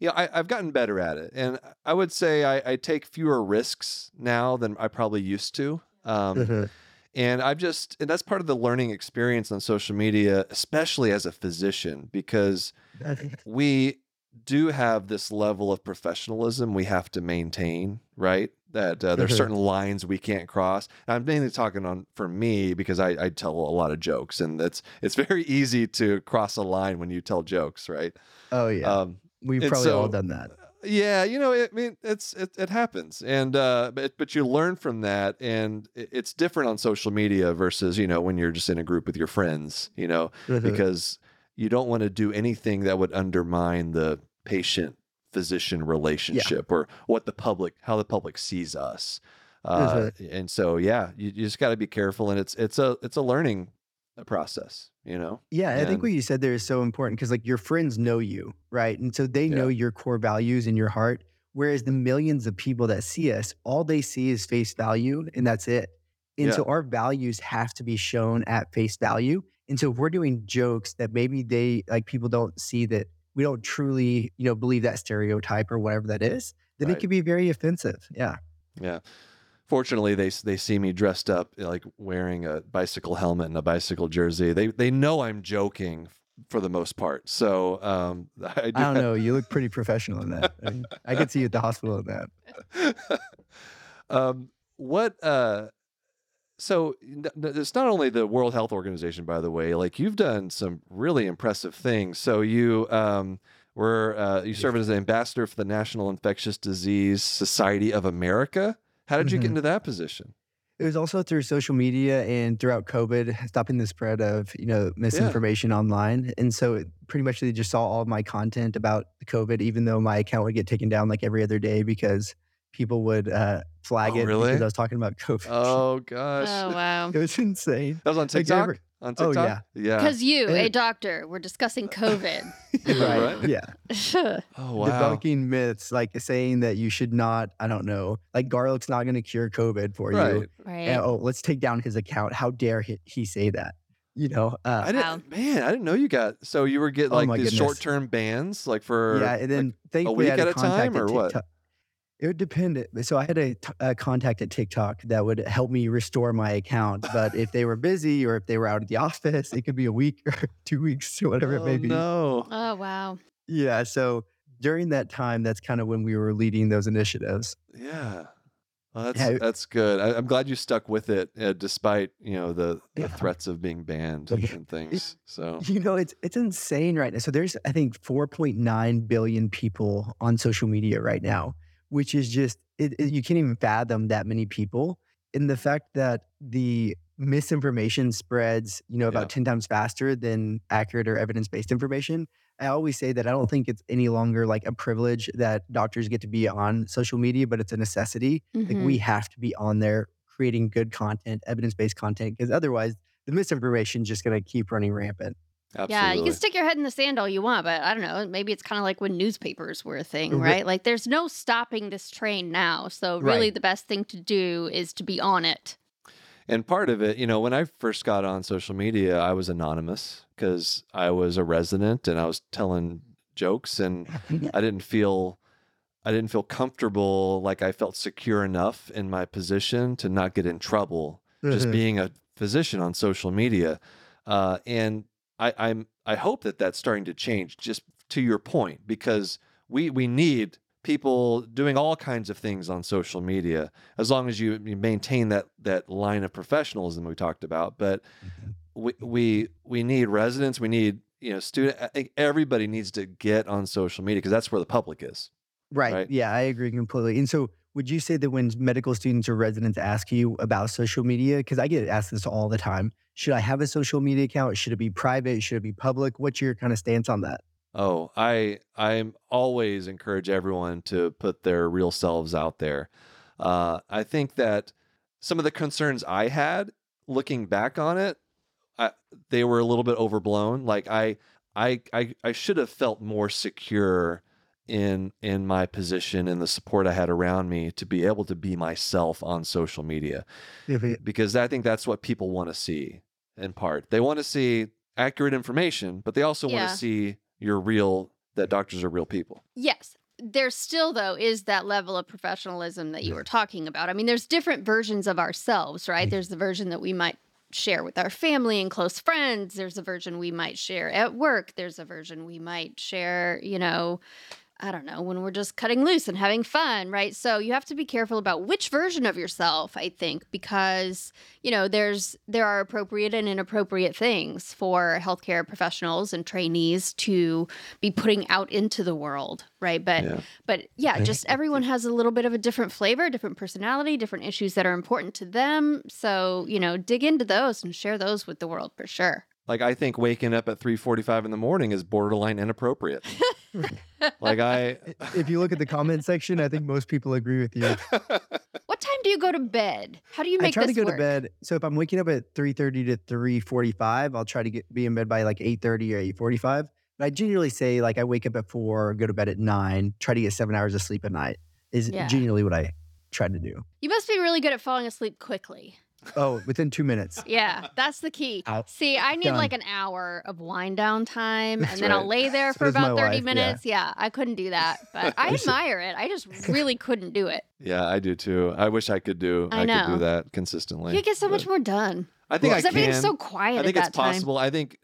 you know, I, have gotten better at it, and I would say I, I, take fewer risks now than I probably used to. Um, mm-hmm. And I've just, and that's part of the learning experience on social media, especially as a physician, because we do have this level of professionalism we have to maintain, right? That uh, there's mm-hmm. certain lines we can't cross. And I'm mainly talking on for me because I, I tell a lot of jokes, and it's it's very easy to cross a line when you tell jokes, right? Oh yeah. Um, We've probably so, all done that. Yeah, you know, it, I mean, it's it, it happens, and uh, but but you learn from that, and it's different on social media versus you know when you're just in a group with your friends, you know, mm-hmm. because you don't want to do anything that would undermine the patient physician relationship yeah. or what the public how the public sees us. Uh, and so yeah, you, you just got to be careful, and it's it's a it's a learning process you know yeah and i think what you said there is so important because like your friends know you right and so they yeah. know your core values in your heart whereas the millions of people that see us all they see is face value and that's it and yeah. so our values have to be shown at face value and so if we're doing jokes that maybe they like people don't see that we don't truly you know believe that stereotype or whatever that is then right. it can be very offensive yeah. Yeah. Fortunately they they see me dressed up like wearing a bicycle helmet and a bicycle jersey. They they know i'm joking for the most part so um, I, do I, don't know you look pretty professional in that. I, mean, I could see you at the hospital in that. Um, what uh so it's not only the world health organization by the way like you've done some really impressive things so you um were uh, you serve as an ambassador for the national infectious disease society of america how did you mm-hmm. get into that position? It was also through social media and throughout COVID, stopping the spread of you know misinformation yeah. online. And so it, pretty much they just saw all of my content about COVID, even though my account would get taken down like every other day because people would uh, flag oh, it really? because I was talking about COVID. Oh gosh! Oh wow! it was insane. That was on TikTok. Like, on TikTok? Oh yeah, yeah. Because you, a doctor, we're discussing COVID. right. right. Yeah. oh wow. Debunking myths, like saying that you should not. I don't know. Like garlic's not going to cure COVID for right. you. Right. And, oh, let's take down his account. How dare he, he say that? You know. Uh, I didn't. Wow. Man, I didn't know you got. So you were getting oh like oh these short term bans, like for yeah, and then like, a week at a time, or what? It would depend. So I had a, t- a contact at TikTok that would help me restore my account. But if they were busy or if they were out of the office, it could be a week or two weeks or whatever oh, it may be. No. Oh wow. Yeah. So during that time, that's kind of when we were leading those initiatives. Yeah. Well, that's Yeah. that's good. I, I'm glad you stuck with it, uh, despite you know the, the Yeah. threats of being banned Yeah. and things. So You know, it's it's insane right now. So there's I think 4.9 billion people on social media right now, which is just it, it- you can't even fathom that many people. And the fact that the misinformation spreads, you know, about Yeah. 10 times faster than accurate or evidence-based information. I always say that I don't think it's any longer like a privilege that doctors get to be on social media, but it's a necessity. Like Mhm. we have to be on there creating good content, evidence-based content, because otherwise the misinformation is just going to keep running rampant. Absolutely. Yeah, you can stick your head in the sand all you want, but I don't know. Maybe it's kind of like when newspapers were a thing, Ri- right? Like there's no stopping this train now. So really Right. the best thing to do is to be on it. And part of it, you know, when I first got on social media, I was anonymous because I was a resident and I was telling jokes and I didn't feel I didn't feel comfortable like I felt secure enough in my position to not get in trouble just Mhm. being a physician on social media. Uh, and I, I'm I hope that that's starting to change. Just to your point, because we we need people doing all kinds of things on social media as long as you, you maintain that that line of professionalism we talked about. But mm-hmm. we we we need residents. We need you know student. I think everybody needs to get on social media because that's where the public is. Right. Right. Yeah, I agree completely. And so, would you say that when medical students or residents ask you about social media, because I get asked this all the time, should I have a social media account? Should it be private? Should it be public? What's your kind of stance on that? Oh, I I'm always encourage everyone to put their real selves out there. Uh, I think that some of the concerns I had looking back on it, I, they were a little bit overblown. Like I I I, I should have felt more secure in in my position and the support I had around me to be able to be myself on social media because I think that's what people want to see in part. They want to see accurate information, but they also want Yeah. to see you're real, that doctors are real people. Yes. There still, though, is that level of professionalism that you were talking about. I mean, there's different versions of ourselves, right? Mm. There's the version that we might share with our family and close friends. There's a version we might share at work. There's a version we might share, you know, I don't know, when we're just cutting loose and having fun, right? So you have to be careful about which version of yourself, I think, because, you know, there's there are appropriate and inappropriate things for healthcare professionals and trainees to be putting out into the world, right? But Yeah. but yeah, just everyone has a little bit of a different flavor, different personality, different issues that are important to them. So, you know, dig into those and share those with the world for sure. Like I think waking up at 3:45 in the morning is borderline inappropriate. like I if you look at the comment section, I think most people agree with you. What time do you go to bed? How do you I make try this to go work? to bed. So if I'm waking up at 3:30 to 3:45, I'll try to get be in bed by like 8:30 or 8:45. But I generally say like I wake up at four, go to bed at nine, try to get seven hours of sleep a night. Is Yeah. generally what I try to do. You must be really good at falling asleep quickly. Oh, within two minutes. Yeah, that's the key. Out. See, I need Done. like an hour of wind down time, That's and then I'll lay there So for does about 30 wife, minutes. Yeah. I couldn't do that, but I admire it. I just really couldn't do it. yeah, I do too. I wish I could do I I, could know. do that consistently. You get so much more done. I think I everything's can. so quiet I think at it's that time. possible. I think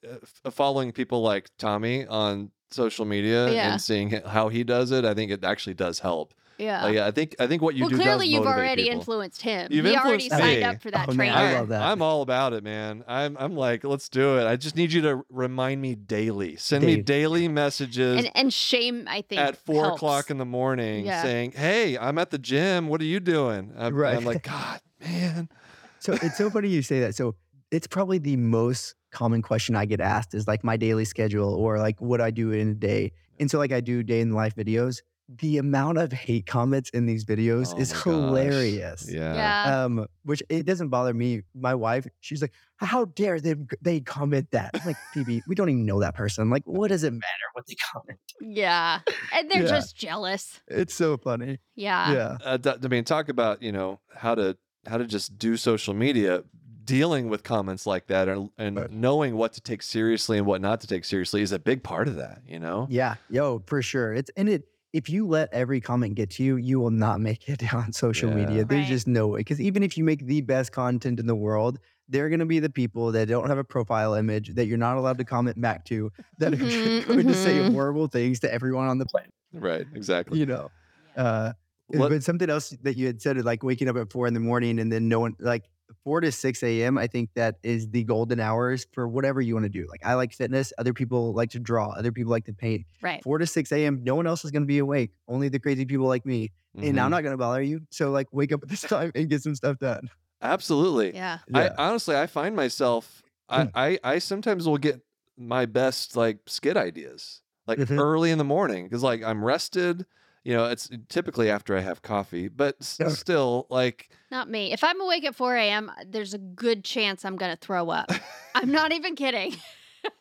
uh, following people like Tommy on social media Yeah. and seeing how he does it, I think it actually does help. Yeah. Uh, yeah, I think I think what you well, do clearly does you've already people. influenced him. You've he already influenced signed up for that Oh, man. I love that. I'm all about it, man. I'm I'm like, let's do it. I just need you to remind me daily. Send me Daily. daily messages and and shame, I think, at four helps. o'clock in the morning Yeah. saying, "Hey, I'm at the gym. What are you doing?" I'm, Right. I'm like, God, man. So it's so funny you say that. So it's probably the most common question I get asked is like my daily schedule or like what I do in a day. And so like I do day in life videos. The amount of hate comments in these videos Oh is hilarious. Yeah. Yeah. Um, which it doesn't bother me. My wife, she's like, "How dare they they comment that?" I'm like, "Phoebe, we don't even know that person. Like, what does it matter what they comment?" yeah. And they're Yeah. just jealous. It's so funny. Yeah. yeah, Uh, d- I mean, talk about you know how to how to just do social media. Dealing with comments like that and, and Right. knowing what to take seriously and what not to take seriously is a big part of that. You know. yeah, yo, for sure. It's and it. If you let every comment get to you, you will not make it on social Yeah. media. There's Right. just no way. Because even if you make the best content in the world, they're going to be the people that don't have a profile image that you're not allowed to comment back to that Mhm, are going to say mhm. horrible things to everyone on the planet. Right. Exactly. You know. Uh, What- But something else that you had said, like waking up at four in the morning and then no one, like four to 6 a.m., I think that is the golden hours for whatever you want to do. Like I like fitness. Other people like to draw. Other people like to paint. Right. 4 to 6 a.m., no one else is going to be awake. Only the crazy people like me. And Mhm. I'm not going to bother you. So like wake up at this time and get some stuff done. absolutely. Yeah. Yeah. I honestly, I find myself, I, Mm. I, I sometimes will get my best like skit ideas like Mhm. early in the morning because like I'm rested. You know, it's typically after I have coffee, but s- Yeah. still, like, Not me. If I'm awake at 4 a.m., uh, there's a good chance I'm going to throw up. I'm not even kidding.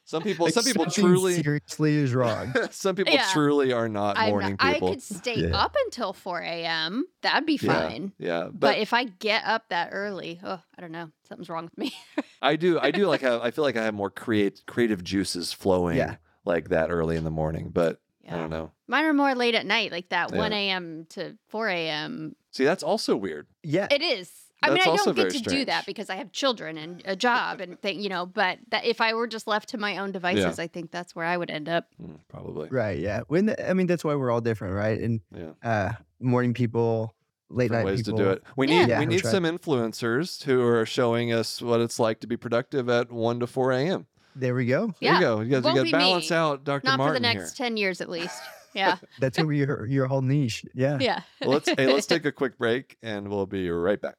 some people, Like, some people truly, seriously is wrong. some people Yeah. truly are not I'm morning not, I could stay Yeah. up until 4 a.m. That'd be Yeah. fine. yeah, but, But, if I get up that early, oh, I don't know. Something's wrong with me. I do, I do like have, I feel like I have more create creative juices flowing Yeah. like that early in the morning. But I don't know. Mine are more late at night, like that Yeah. 1 a.m. to 4 a.m. See, that's also weird. Yeah. It is. I mean, I don't get very to do that because I have children and a job and thing, you know. But that if I were just left to my own devices, I think that's where I would end up. Mm, probably. Right. Yeah. When I mean, that's why we're all different, right? And Yeah. uh, morning people, late different night ways people. to do it. We Yeah. need Yeah, we need some influencers who are showing us what it's like to be productive at one to four a.m. There we go. There Yeah, you go. You guys, you got to balance me. out Dr. Not Martin for the next here. 10 years at least. Yeah. That's gonna be your your whole niche. Yeah. yeah. Well, let's hey, let's take a quick break and we'll be right back.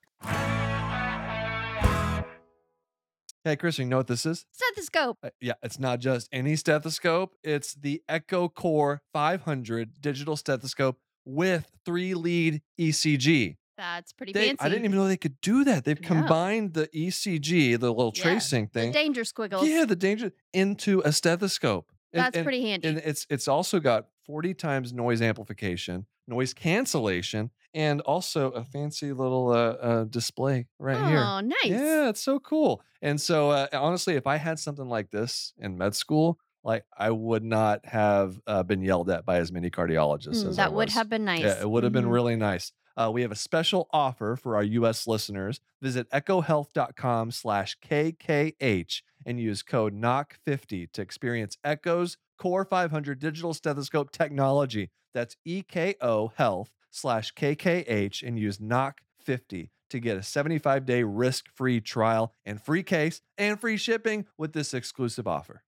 Hey, Kristen, you know what this is? Stethoscope. Uh, yeah, it's not just any stethoscope. It's the Eko Core 500 digital stethoscope with three lead ECG. That's pretty They- fancy. I didn't even know they could do that. They've combined the ECG, the little Yeah, tracing The thing, danger squiggles. yeah, the danger into a stethoscope. And- That's and- pretty handy. and it's it's also got 40 times noise amplification, noise cancellation, and also a fancy little uh, uh, display right oh, here. Oh, nice. Yeah, it's so cool. And so, uh, honestly, if I had something like this in med school, like I would not have uh, been yelled at by as many cardiologists Mm, as I that would have been nice. Yeah, it would have been Mhm. really nice. Uh, we have a special offer for our U.S. listeners. Visit ekohealth.com slash KKH and use code KNOCK50 to experience Eko's Core 500 digital stethoscope technology. That's EKO Health slash KKH and use KNOCK50 to get a 75 day risk free trial and free case and free shipping with this exclusive offer.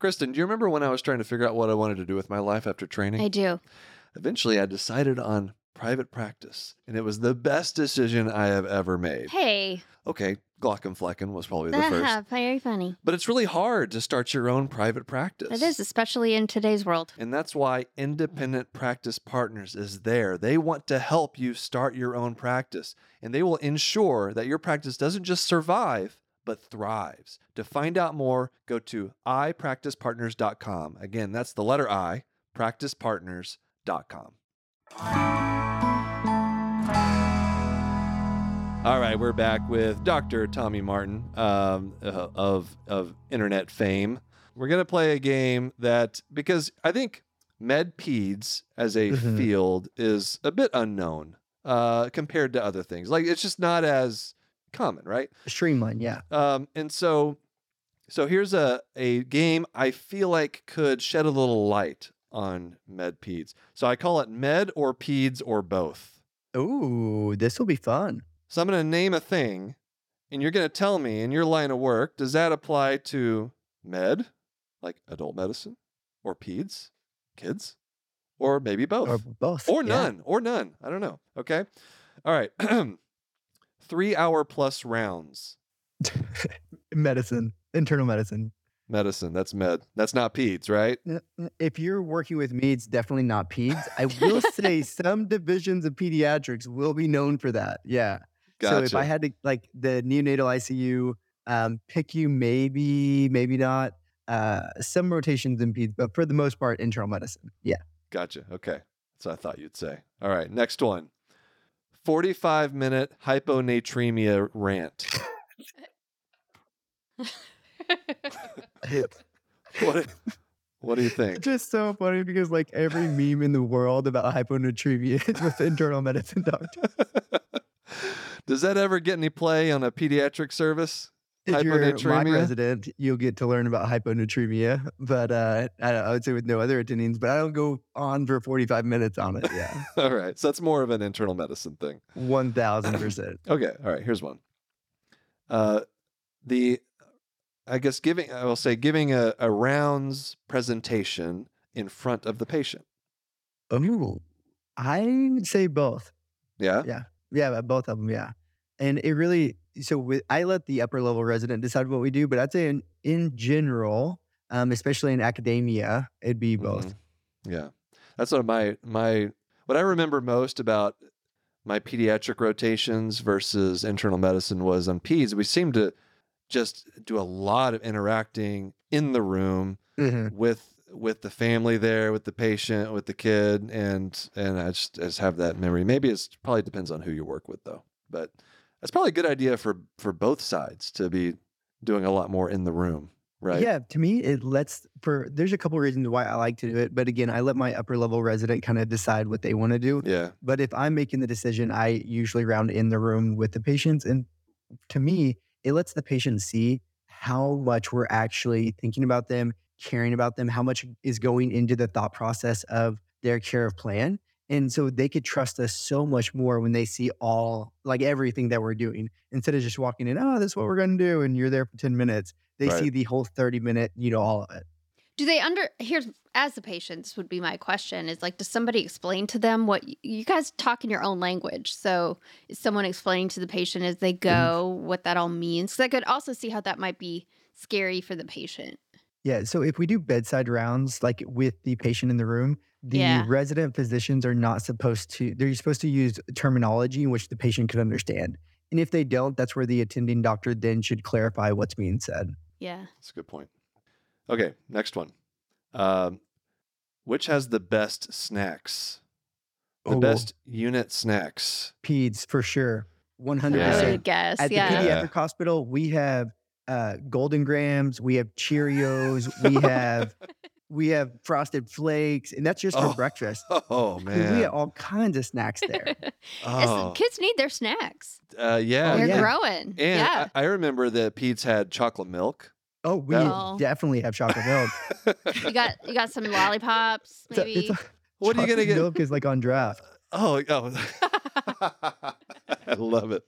Kristen, do you remember when I was trying to figure out what I wanted to do with my life after training? I do. Eventually, I decided on private practice, and it was the best decision I have ever made. Hey, Okay, Glaucomflecken was probably the first, very funny. but it's really hard to start your own private practice. It is, especially in today's world. And that's why Independent Practice Partners is there. They want to help you start your own practice, and they will ensure that your practice doesn't just survive, but thrives. To find out more, go to ipracticepartners.com. Again, that's the letter I, practicepartners.com. All right, we're back with Dr. Tommy Martin um, uh, of of internet fame. We're gonna play a game that because I think med peds as a Mhm. field is a bit unknown uh, compared to other things. Like it's just not as common, right? Streamline. Yeah. Um, and so, so here's a a game I feel like could shed a little light on med peds. So I call it med or peds or both. Ooh, this will be fun. So I'm going to name a thing, and you're going to tell me in your line of work, does that apply to med, like adult medicine, or peds, kids, or maybe both, Or or, both. yeah. none, or none. I don't know. Okay. All right. Three hour plus rounds. medicine, internal medicine. Medicine. That's med. That's not peds, right? N- n- If you're working with me, it's definitely not peds. I will say some divisions of pediatrics will be known for that. Yeah. So if I had to like the neonatal ICU, um, PICU, maybe, maybe not. Uh, some rotations in peds, but for the most part, internal medicine. Yeah. Gotcha. Okay. That's what I thought you'd say. All right. Next one. 45 minute hyponatremia rant. What, what do you It's think? just so funny because like every meme in the world about hyponatremia is with internal medicine doctor. Does that ever get any play on a pediatric service? If you're my resident, you'll get to learn about hyponatremia. But uh, I, I would say with no other attendings, but I don't go on for 45 minutes on it. Yeah. All right. So that's more of an internal medicine thing. 1000%. Okay. All right. Here's one. Uh, the, I guess giving, I will say, giving a, a rounds presentation in front of the patient. Oh, I would say both. Yeah. Yeah, but both of them. Yeah. And it really, so with, I let the upper level resident decide what we do, but I'd say in, in general, um, especially in academia, it'd be both. Mhm. Yeah. That's what my my what I remember most about my pediatric rotations versus internal medicine was on peds. We seemed to just do a lot of interacting in the room Mhm. with with the family there, with the patient, with the kid, and and I just, I just have that memory. Maybe it's probably depends on who you work with though, but that's probably a good idea for for both sides to be doing a lot more in the room, right? Yeah, to me, it lets for there's a couple reasons why I like to do it, but again, I let my upper level resident kind of decide what they want to do. Yeah. But if I'm making the decision, I usually round in the room with the patients, and to me, it lets the patient see how much we're actually thinking about them, caring about them, how much is going into the thought process of their care of plan. And so they could trust us so much more when they see all, like everything that we're doing, instead of just walking in, oh, this is what we're going to do. And you're there for 10 minutes. They Right. see the whole 30 minute, you know, all of it. Do they under here's as the patients would be my question is like does somebody explain to them what you guys talk in your own language? So is someone explaining to the patient as they go mm-hmm. what that all means? 'Cause I could also see how that might be scary for the patient. Yeah. So if we do bedside rounds, like with the patient in the room, the Yeah. resident physicians are not supposed to, they're supposed to use terminology which the patient could understand. And if they don't, that's where the attending doctor then should clarify what's being said. Yeah. That's a good point. Okay, next one. Um, which has the best snacks? The Oh. best unit snacks. Peds for sure. 100%. Yeah. I would guess. At the yeah. Yeah. pediatric hospital, we have uh, Golden Grahams, we have Cheerios, we have we have Frosted Flakes, and that's just for Oh, breakfast. Oh man. we have all kinds of snacks there. Oh, Kids need their snacks. uh, yeah. They're yeah. growing. And yeah. I, I remember that Pete's had chocolate milk. Oh, we Oh. definitely have chocolate milk. you got you got some lollipops, It's a- maybe. it's a- what are you gonna get? Milk is like on draft. Uh, oh, oh. I love it.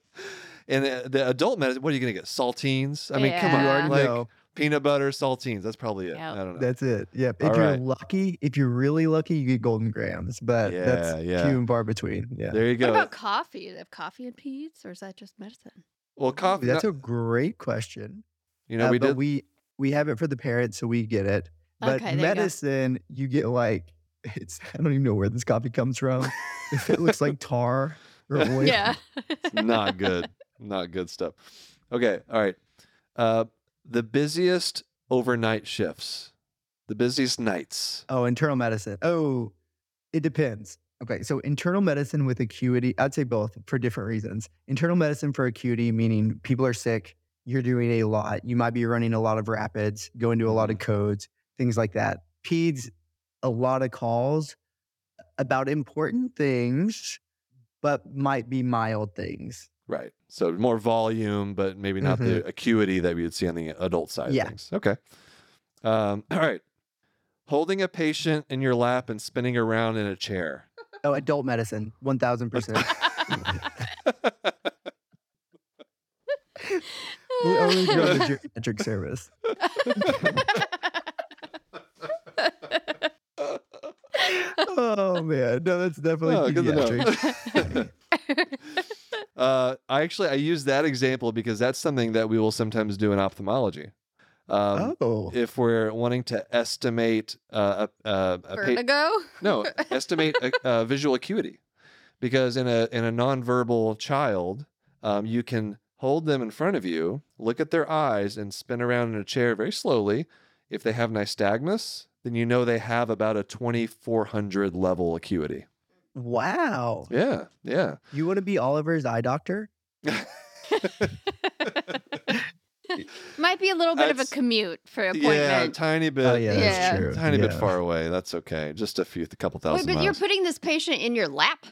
And the, the adult medicine, what are you gonna get? Saltines? I mean, come on, You already like know. peanut butter, saltines. That's probably it. Yep. I don't know. That's it. Yep. If All you're right. lucky, if you're really lucky, you get Golden Grahams, but Yeah, that's yeah. few and far between. Yeah. there you go. what about coffee? Do they have coffee and peds, or is that just medicine? well, coffee. That's a great question. You know, Uh, we but did. we we have it for the parents, so we get it. But Okay, there you medicine, you, get like it's. I don't even know where this coffee comes from. if it looks like tar or oil. Yeah. It's not good. Not good stuff. Okay. All right. Uh, the busiest overnight shifts, the busiest nights. Oh, internal medicine. Oh, it depends. Okay, so internal medicine with acuity, I'd say both for different reasons. Internal medicine for acuity, meaning people are sick, you're doing a lot. You might be running a lot of rapids, going to a lot of codes, things like that. Peds, a lot of calls about important things, but might be mild things. Right. So more volume, but maybe not the acuity that we would see on the adult side Yeah. of things. Okay. Um, all right. Holding a patient in your lap and spinning around in a chair. Oh, adult medicine, 1000%. we only do on the geriatric service. Oh man, no, that's definitely Oh, good to pediatric. uh, I actually I use that example because that's something that we will sometimes do in ophthalmology. Um, oh, If we're wanting to estimate uh, a, a, a pa- no estimate a, a visual acuity, because in a in a nonverbal child, um, you can hold them in front of you, look at their eyes, and spin around in a chair very slowly. If they have nystagmus, then you know they have about a 2400 level acuity. wow! Yeah, yeah. You want to be Oliver's eye doctor? Might be a little bit of a commute for appointment. Yeah, appointment. tiny bit. Oh yeah, Yeah. that's true. Tiny bit far away. That's okay. Just a few, a couple Wait, thousand but you're putting this patient in your lap.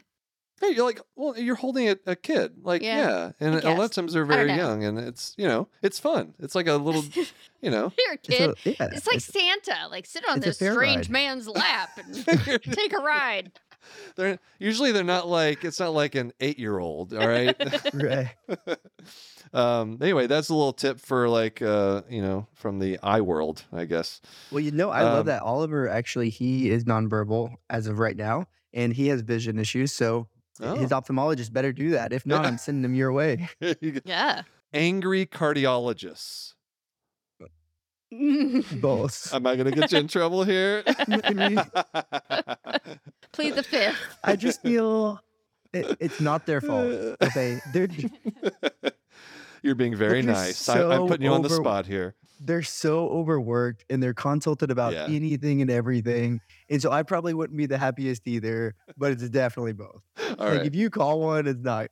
Hey, you're like, well, you're holding a, a kid. Like, Yeah, yeah. And I a lot of times they're very young and it's, you know, it's fun. It's like a little, you know, Here, It's a- yeah, It's like Santa. Like sit on this strange ride. man's lap and take a ride. they're usually they're not like, it's not like an eight year old. All right. right. um, anyway, that's a little tip for like, uh, you know, from the eye world, I guess. Well, you know, I Um, love that Oliver actually he is nonverbal as of right now, and he has vision issues. So his Oh. ophthalmologist better do that. If not, Yeah. I'm sending him your way. Yeah. Angry cardiologists. Both. Am I going to get you in trouble here? Plead the fifth. I just feel it, it's not their fault. Okay, they're You're being very They're nice. I, I'm putting you on the spot here. They're so overworked and they're consulted about Yeah. anything and everything, and so I probably wouldn't be the happiest either. But it's definitely both. All like right. if you call one, it's not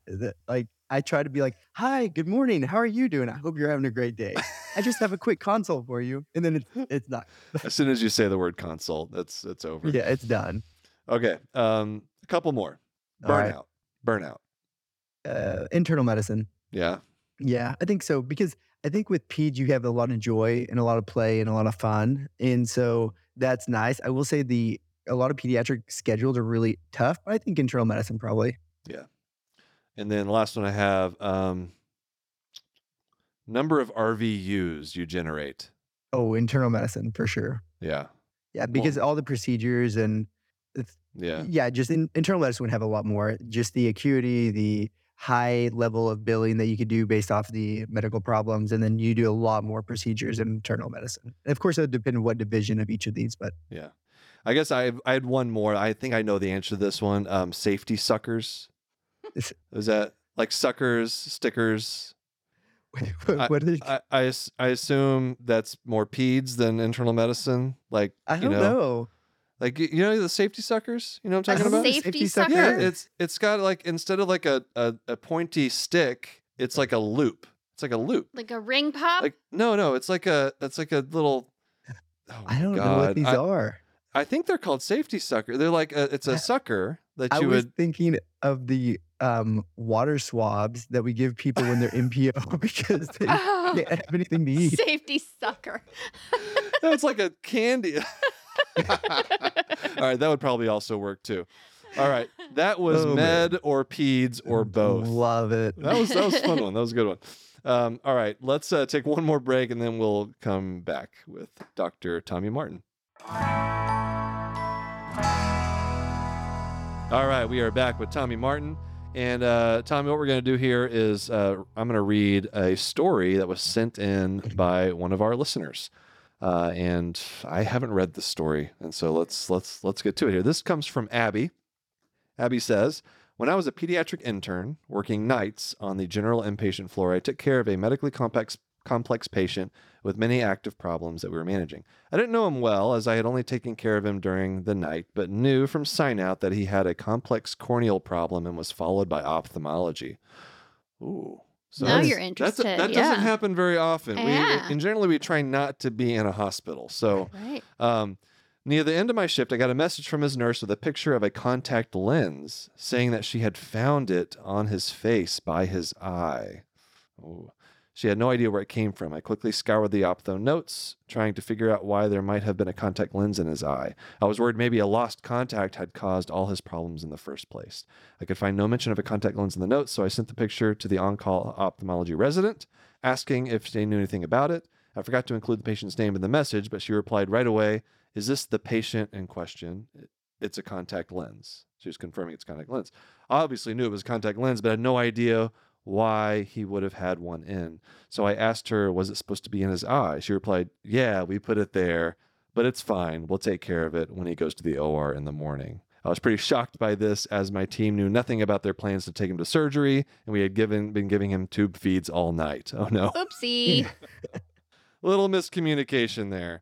like I try to be like, "Hi, good morning. How are you doing? I hope you're having a great day. I just have a quick consult for you," and then it's it's not. as soon as you say the word consult, that's it's over. Yeah, it's done. Okay. Um, a couple more. All right. Burnout. Burnout. Uh, internal medicine. Yeah. Yeah, I think so because I think with peds you have a lot of joy and a lot of play and a lot of fun, and so that's nice. I will say the a lot of pediatric schedules are really tough, but I think internal medicine probably. Yeah. And then last one I have um, number of RVUs you generate. Oh, internal medicine for sure. Yeah. Yeah, because all the procedures and it's, Yeah. yeah, just in, internal medicine would have a lot more. Just the acuity, the high level of billing that you could do based off the medical problems, and then you do a lot more procedures in internal medicine. And of course, it would depend on what division of each of these, but Yeah. I guess I I had one more. I think I know the answer to this one. Um, safety suckers. Is- that like suckers, stickers? what, I, I as- I assume that's more peds than internal medicine. Like I don't know, know. Like you you know the safety suckers. You know what I'm talking don't about? Safety Safety sucker. sucker. Yeah, it's it's got like instead of like a, a a pointy stick, it's like a loop. It's like a loop. Like a ring pop. Like no, no, it's like a it's like a little. Oh I don't my know what these I, are. I think they're called safety sucker. They're like a, it's I- a sucker that I you was would. thinking of the um, water swabs that we give people when they're NPO because they Oh, can't have anything to eat. safety sucker. No, it's like a candy. All right, that would probably also work too. All right, that was Oh, med man. or peds or both. Love it. That was that was a fun one. That was a good one. Um, all right, let's uh, take one more break and then we'll come back with Dr. Tommy Martin. All right, we are back with Tommy Martin. And uh, Tommy, what we're going to do here is uh, I'm going to read a story that was sent in by one of our listeners, uh, and I haven't read the story, and so let's let's let's get to it here. This comes from Abby. Abby says, "When I was a pediatric intern working nights on the general inpatient floor, I took care of a medically complex complex patient with many active problems that we were managing. I didn't know him well as I had only taken care of him during the night, but knew from sign out that he had a complex corneal problem and was followed by ophthalmology. Ooh. So Now you're interested, that doesn't happen very often. Yeah. We, and generally, we try not to be in a hospital. So, Right. um, near the end of my shift, I got a message from his nurse with a picture of a contact lens saying that she had found it on his face by his eye. Ooh. She had no idea where it came from. I quickly scoured the ophtho notes, trying to figure out why there might have been a contact lens in his eye. I was worried maybe a lost contact had caused all his problems in the first place. I could find no mention of a contact lens in the notes, so I sent the picture to the on call ophthalmology resident, asking if they knew anything about it. I forgot to include the patient's name in the message, but she replied right away Is this the patient in question? It's a contact lens. She was confirming it's contact lens. I obviously knew it was a contact lens, but had no idea why he would have had one in. So I asked her, Was it supposed to be in his eye? She replied, Yeah, we put it there, but it's fine. We'll take care of it when he goes to the OR in the morning. I was pretty shocked by this as my team knew nothing about their plans to take him to surgery, and we had given been giving him tube feeds all night. Oh no. Oopsie. Little miscommunication there.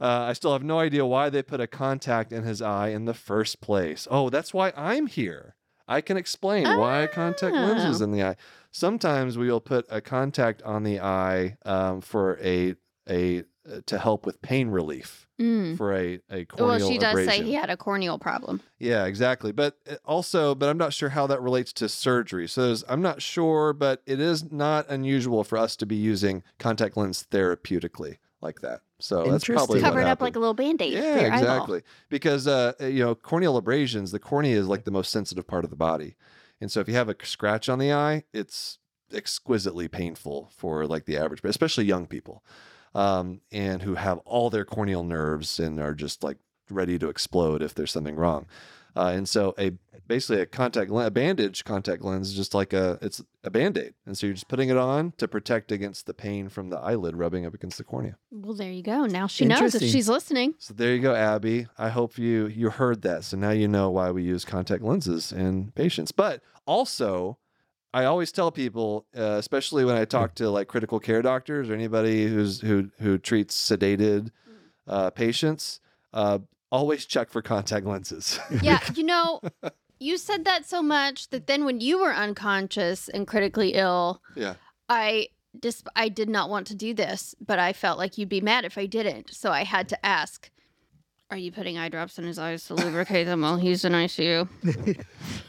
Uh, I still have no idea why they put a contact in his eye in the first place. Oh, that's why I'm here. I can explain why contact lenses Oh. in the eye. Sometimes we will put a contact on the eye um, for a a uh, to help with pain relief Mm. for a a corneal Well, she does abrasion. say he had a corneal problem. Yeah, exactly. But uh, also, but I'm not sure how that relates to surgery. So I'm not sure, but it is not unusual for us to be using contact lens therapeutically like that. So that's probably Interesting. what Covered up happened. like a little band aid. Yeah, exactly. Because uh, you know, corneal abrasions, the cornea is like the most sensitive part of the body, and so if you have a scratch on the eye, it's exquisitely painful for like the average, but especially young people, um, and who have all their corneal nerves and are just like ready to explode if there's something wrong. Uh, and so a basically a contact lens, a bandage contact lens is just like a it's a band-aid. And so you're just putting it on to protect against the pain from the eyelid rubbing up against the cornea. Well, there you go. Now she knows if she's listening. So there you go, Abby. I hope you you heard that. So now you know why we use contact lenses in patients. But also, I always tell people, uh, especially when I talk to like critical care doctors or anybody who's who who treats sedated uh, patients, uh, always check for contact lenses. Yeah, you know, you said that so much that then when you were unconscious and critically ill, yeah. I just I did not want to do this, but I felt like you'd be mad if I didn't. So I had to ask, are you putting eye drops in his eyes to lubricate them while he's in ICU?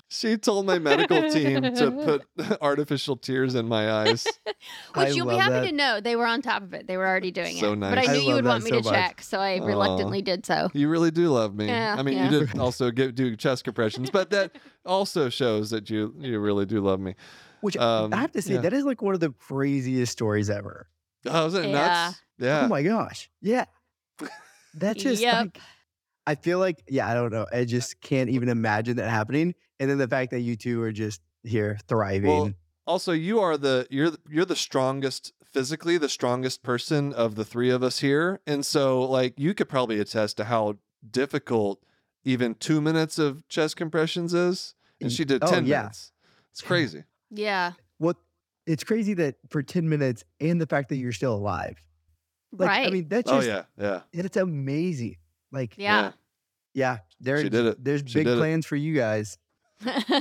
She told my medical team to put artificial tears in my eyes. Which I you'll be happy that. to know they were on top of it. They were already doing So it. But I knew I you would want me so to much. check, so I reluctantly did so. You really do love me. Yeah, I mean, yeah. you did also get, do chest compressions, but that also shows that you you really do love me. Which Um, I have to say, yeah. that is like one of the craziest stories ever. Oh, isn't it Yeah. nuts? Yeah. Oh my gosh. Yeah. That's just Yep. like I feel like, yeah, I don't know. I just can't even imagine that happening. And then the fact that you two are just here thriving. Well, also, you are the you're you're the strongest physically, the strongest person of the three of us here, and so like you could probably attest to how difficult even two minutes of chest compressions is, and she did Oh, ten yeah. minutes. It's crazy. Yeah. what it's crazy that for 10 minutes and the fact that you're still alive. Like, right. I mean, that's oh just, yeah, yeah. it's amazing. Like, yeah. yeah, there, She did it. there's She big did it. plans for you guys.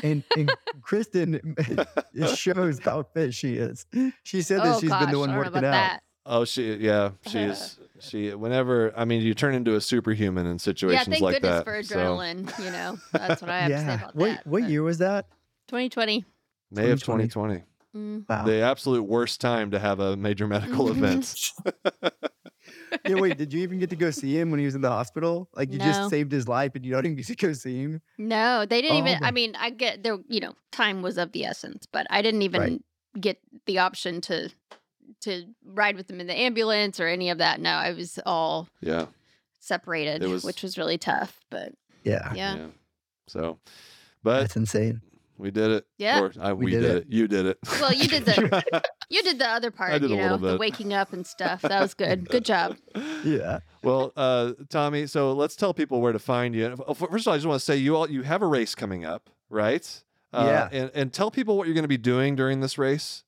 And, and Kristen, it shows how fit she is. She said that oh she's gosh, been the one I don't know working out. that. Oh, she yeah, she's she. Whenever I mean, you turn into a superhuman in situations Yeah, situations thank like goodness that. for so- adrenaline. You know, that's what I have to say Yeah. about What, that. what but year was that? 2020. May of 2020. 2020, Mm. Wow. the absolute worst time to have a major medical Mhm. event. yeah, wait, did you even get to go see him when he was in the hospital? Like, you No. just saved his life and you don't even get to go see him? No, they didn't Oh, even. I mean, I get there. You know, time was of the essence, but I didn't even Right. get the option to to ride with them in the ambulance or any of that. No, I was all Yeah, separated, was- which was really tough. But Yeah. yeah, So, but That's insane. We did it. Yeah. Or I, we, We did, did it. You did it. Well, you did the you did the other part. I did you a know, little the bit. waking up and stuff. That was good. Good job. Yeah. well, uh, Tommy. So let's tell people where to find you. Uh, First of all, I just want to say you all you have a race coming up, right? Uh, Yeah. And and tell people what you're going to be doing during this race.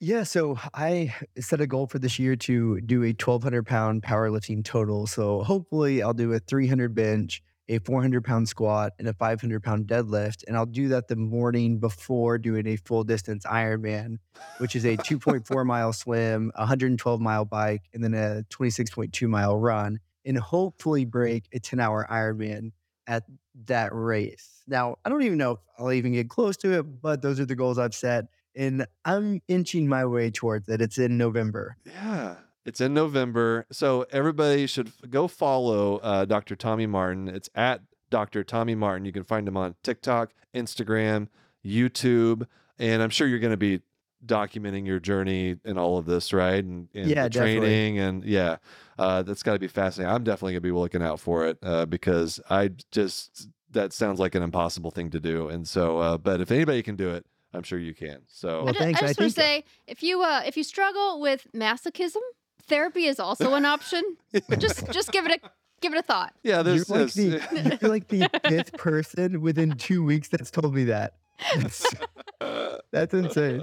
Yeah, so I set a goal for this year to do a 1,200 pound powerlifting total. So hopefully, I'll do a 300 bench, a 400 pound squat, and a 500 pound deadlift. And I'll do that the morning before doing a full distance Ironman, which is a 2.4 mile swim, 112 mile bike, and then a 26.2 mile run, and hopefully break a 10 hour Ironman at that race. Now, I don't even know if I'll even get close to it, but those are the goals I've set and I'm inching my way towards it. It's in November. Yeah. It's in November. So everybody should go follow uh, Dr. Tommy Martin. It's at Dr. Tommy Martin. You can find him on TikTok, Instagram, YouTube. And I'm sure you're going to be documenting your journey and all of this, right? And, and Yeah, the definitely. training. And yeah, uh, that's got to be fascinating. I'm definitely going to be looking out for it uh, because I just, that sounds like an impossible thing to do. And so, uh, but if anybody can do it, I'm sure you can. So, I Well, ju- thanks. I I just want to say, if you uh, if you struggle with masochism, therapy is also an option. just just give it a give it a thought. yeah, You're there's, like, the, you're like the fifth person within two weeks that's told me that. That's, that's insane.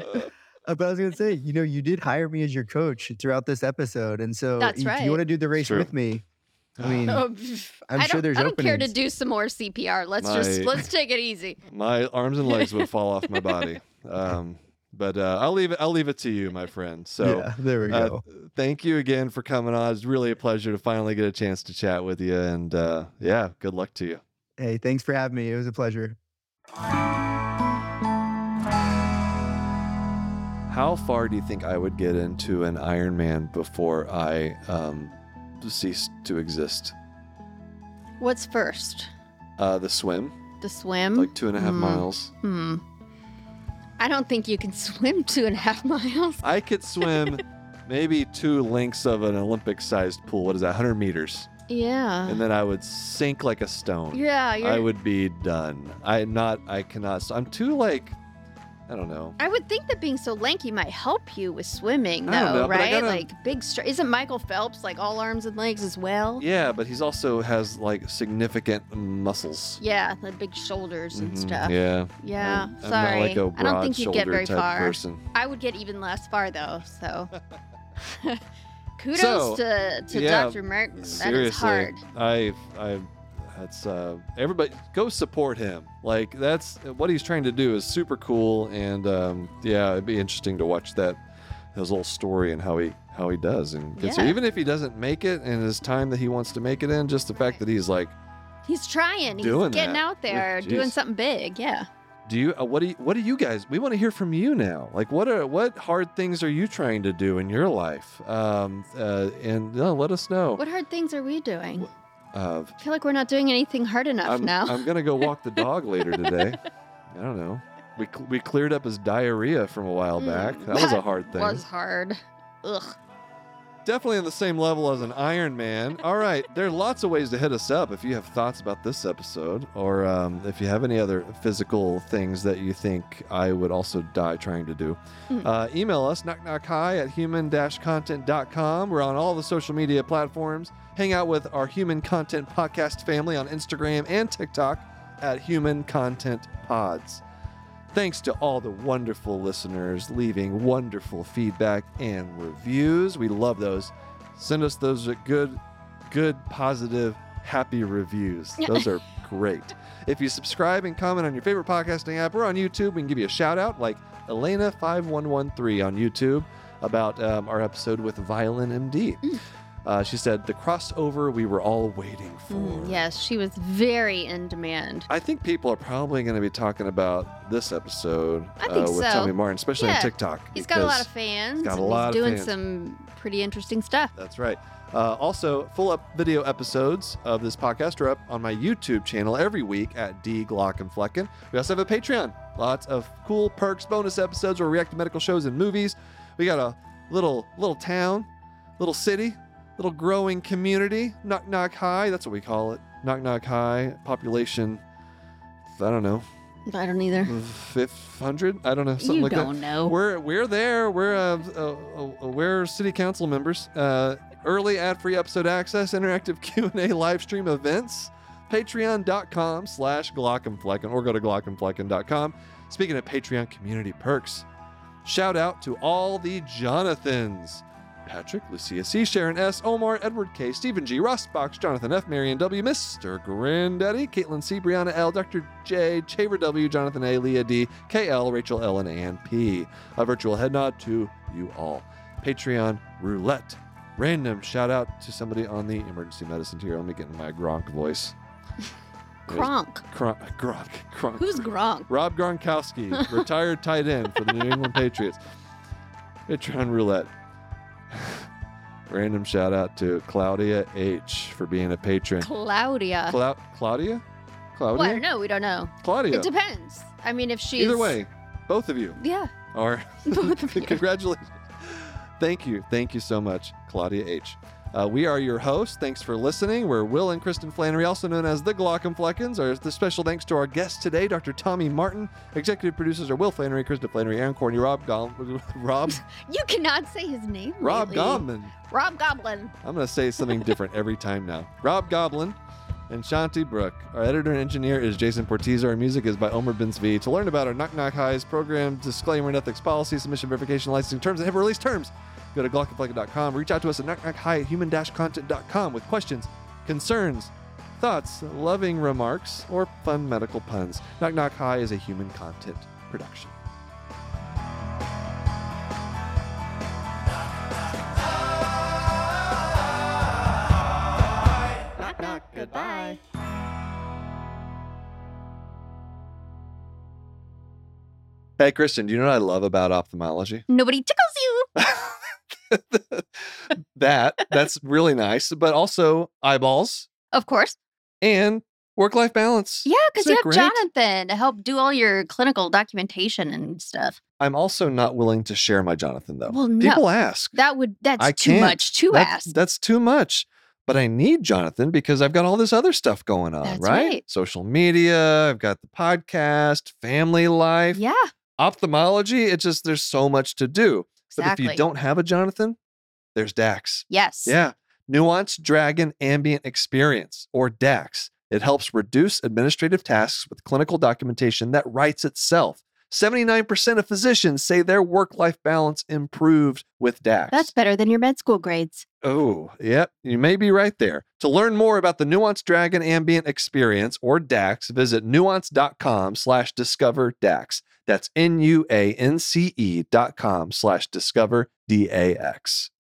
Uh, but I was gonna say, you know, you did hire me as your coach throughout this episode, and so That's if right. you want to do the race True. with me, I mean, Oh, I'm I sure there's I don't care to do some more CPR. Let's just let's take it easy. my arms and legs would fall off my body. Um, But uh, I'll leave it. I'll leave it to you, my friend. So yeah, there we uh, go. thank you again for coming on. It's really a pleasure to finally get a chance to chat with you. And uh, yeah, good luck to you. hey, thanks for having me. It was a pleasure. How far do you think I would get into an Ironman before I um, ceased to exist? What's first? Uh, the swim, The swim? like two and a half Hmm. miles. Hmm. I don't think you can swim two and a half miles. I could swim maybe two lengths of an Olympic-sized pool. What is that? 100 meters, Yeah. and then I would sink like a stone. yeah, you're, I would be done. I not. I cannot. I'm too like. I don't know. I would think that being so lanky might help you with swimming, though, I don't know, but I right? gotta- Like big. Str- isn't Michael Phelps like all arms and legs as well? Yeah, but he's also has like significant muscles. Yeah, the big shoulders and Mhm, stuff. Yeah. Yeah, I'm, I'm not like a I don't think you'd get broad-shouldered very type far. person. I would get even less far though. So, kudos So, to to yeah, Dr. Martin. That is Seriously, hard. I, I, that's uh, everybody go support him. Like that's what he's trying to do is super cool, and um, yeah, it'd be interesting to watch that his little story and how he how he does and. Yeah. Even if he doesn't make it in his time that he wants to make it in, just the fact that he's like, He's trying. He's getting that. out there, Jeez. doing something big. Yeah. do you uh, what do you what do you guys we want to hear from you now like what are what hard things are you trying to do in your life um uh and uh, let us know What hard things are we doing? Uh, I feel like we're not doing anything hard enough I'm, now. I'm gonna go walk the dog later today i don't know we, we cleared up his diarrhea from a while Mm, back that was a hard thing was hard. Ugh. Definitely on the same level as an Iron Man. All right, there are lots of ways to hit us up if you have thoughts about this episode, or um, if you have any other physical things that you think I would also die trying to do. Mm. Uh, email us knockknockhi at human-content.com. We're on all the social media platforms. Hang out with our Human Content Podcast family on Instagram and TikTok at Human Content Pods. Thanks to all the wonderful listeners leaving wonderful feedback and reviews. We love those. Send us those good, good, positive, happy reviews. Those are great. If you subscribe and comment on your favorite podcasting app or on YouTube, we can give you a shout out like Elena5113 on YouTube about um, our episode with Violin MD. Uh, she said, the crossover we were all waiting for. Mm, yes, she was very in demand. I think people are probably going to be talking about this episode uh, with so. Tommy Martin, especially on TikTok. He's got a lot of fans. He's got a lot doing fans. some pretty interesting stuff. That's right. Uh, also, full up video episodes of this podcast are up on my YouTube channel every week at D Glaucomflecken. We also have a Patreon. Lots of cool perks, bonus episodes where we react to medical shows and movies. We got a little little town, little city, little growing community. Knock Knock Hi. That's what we call it. Knock Knock Hi. Population. I don't know. I don't either. 500. I don't know. Something you like that. don't know. We're we're there. We're uh, uh, uh, we're city council members. Uh, early ad-free episode access, interactive Q&A live stream events. Patreon.com slash Glaucomflecken or go to Glaucomflecken.com. Speaking of Patreon community perks, shout out to all the Jonathans. Patrick, Lucia C, Sharon S, Omar, Edward K, Stephen G, Ross Box, Jonathan F, Marion W, Mr. Granddaddy, Caitlin C, Brianna L, Dr. J, Chaver W, Jonathan A, Leah D, KL, Rachel L, and Ann P. A virtual head nod to you all. Patreon roulette. Random shout out to somebody on the emergency medicine tier. Let me get in my Gronk voice. Gronk. Gronk, Gronk, Gronk. Who's Gronk? Rob Gronkowski, retired tight end for the New England Patriots. Patreon roulette. Random shout out to Claudia H for being a patron. Claudia. Clau- Claudia? Claudia? well, I don't know. We don't know. Claudia. It depends. I mean, if she's Either way, both of you Yeah. are. Both of you. Congratulations. Thank you. Thank you so much, Claudia H. Uh, we are your hosts. Thanks for listening. We're Will and Kristen Flanary, also known as the Glaucomfleckens. Our the special thanks to our guest today, Dr. Tommy Martin. Executive producers are Will Flanary, Kristen Flanary, Aaron Corney, Rob Gom- Rob You cannot say his name. Rob lately. Gomman. Rob Goblin. I'm going to say something different every time now. Rob Goblin and Shanti Brook. Our editor and engineer is Jason Portiza. Our music is by Omer Ben-Zvi. To learn about our Knock Knock Highs program, disclaimer and ethics policy, submission verification, licensing terms, and have release terms, Go to glaucomflecken.com. Reach out to us at knockknockhi at human-content.com with questions, concerns, thoughts, loving remarks, or fun medical puns. Knock Knock Hi is a human content production. Knock Knock, goodbye. Hey, Kristen, do you know what I love about ophthalmology? Nobody tickles you. that that's really nice, but also eyeballs Of course. and work life balance. Yeah, because Isn't you it have great? Jonathan to help do all your clinical documentation and stuff. I'm also not willing to share my Jonathan though. Well, no. People ask. That would that's I too can't. much to that's, ask. that's too much. But I need Jonathan because I've got all this other stuff going on, That's right? right. Social media, I've got the podcast, family life, yeah, ophthalmology. It's just there's so much to do. But if you don't have a Jonathan, there's Dax. yes. Yeah. Nuance Dragon Ambient Experience, or DAX. It helps reduce administrative tasks with clinical documentation that writes itself. 79% of physicians say their work life balance improved with DAX. That's better than your med school grades. Oh, yep. You may be right there. To learn more about the Nuance Dragon Ambient Experience, or DAX, visit nuance.com slash discover DAX. That's N-U-A-N-C-E dot com slash discover D-A-X.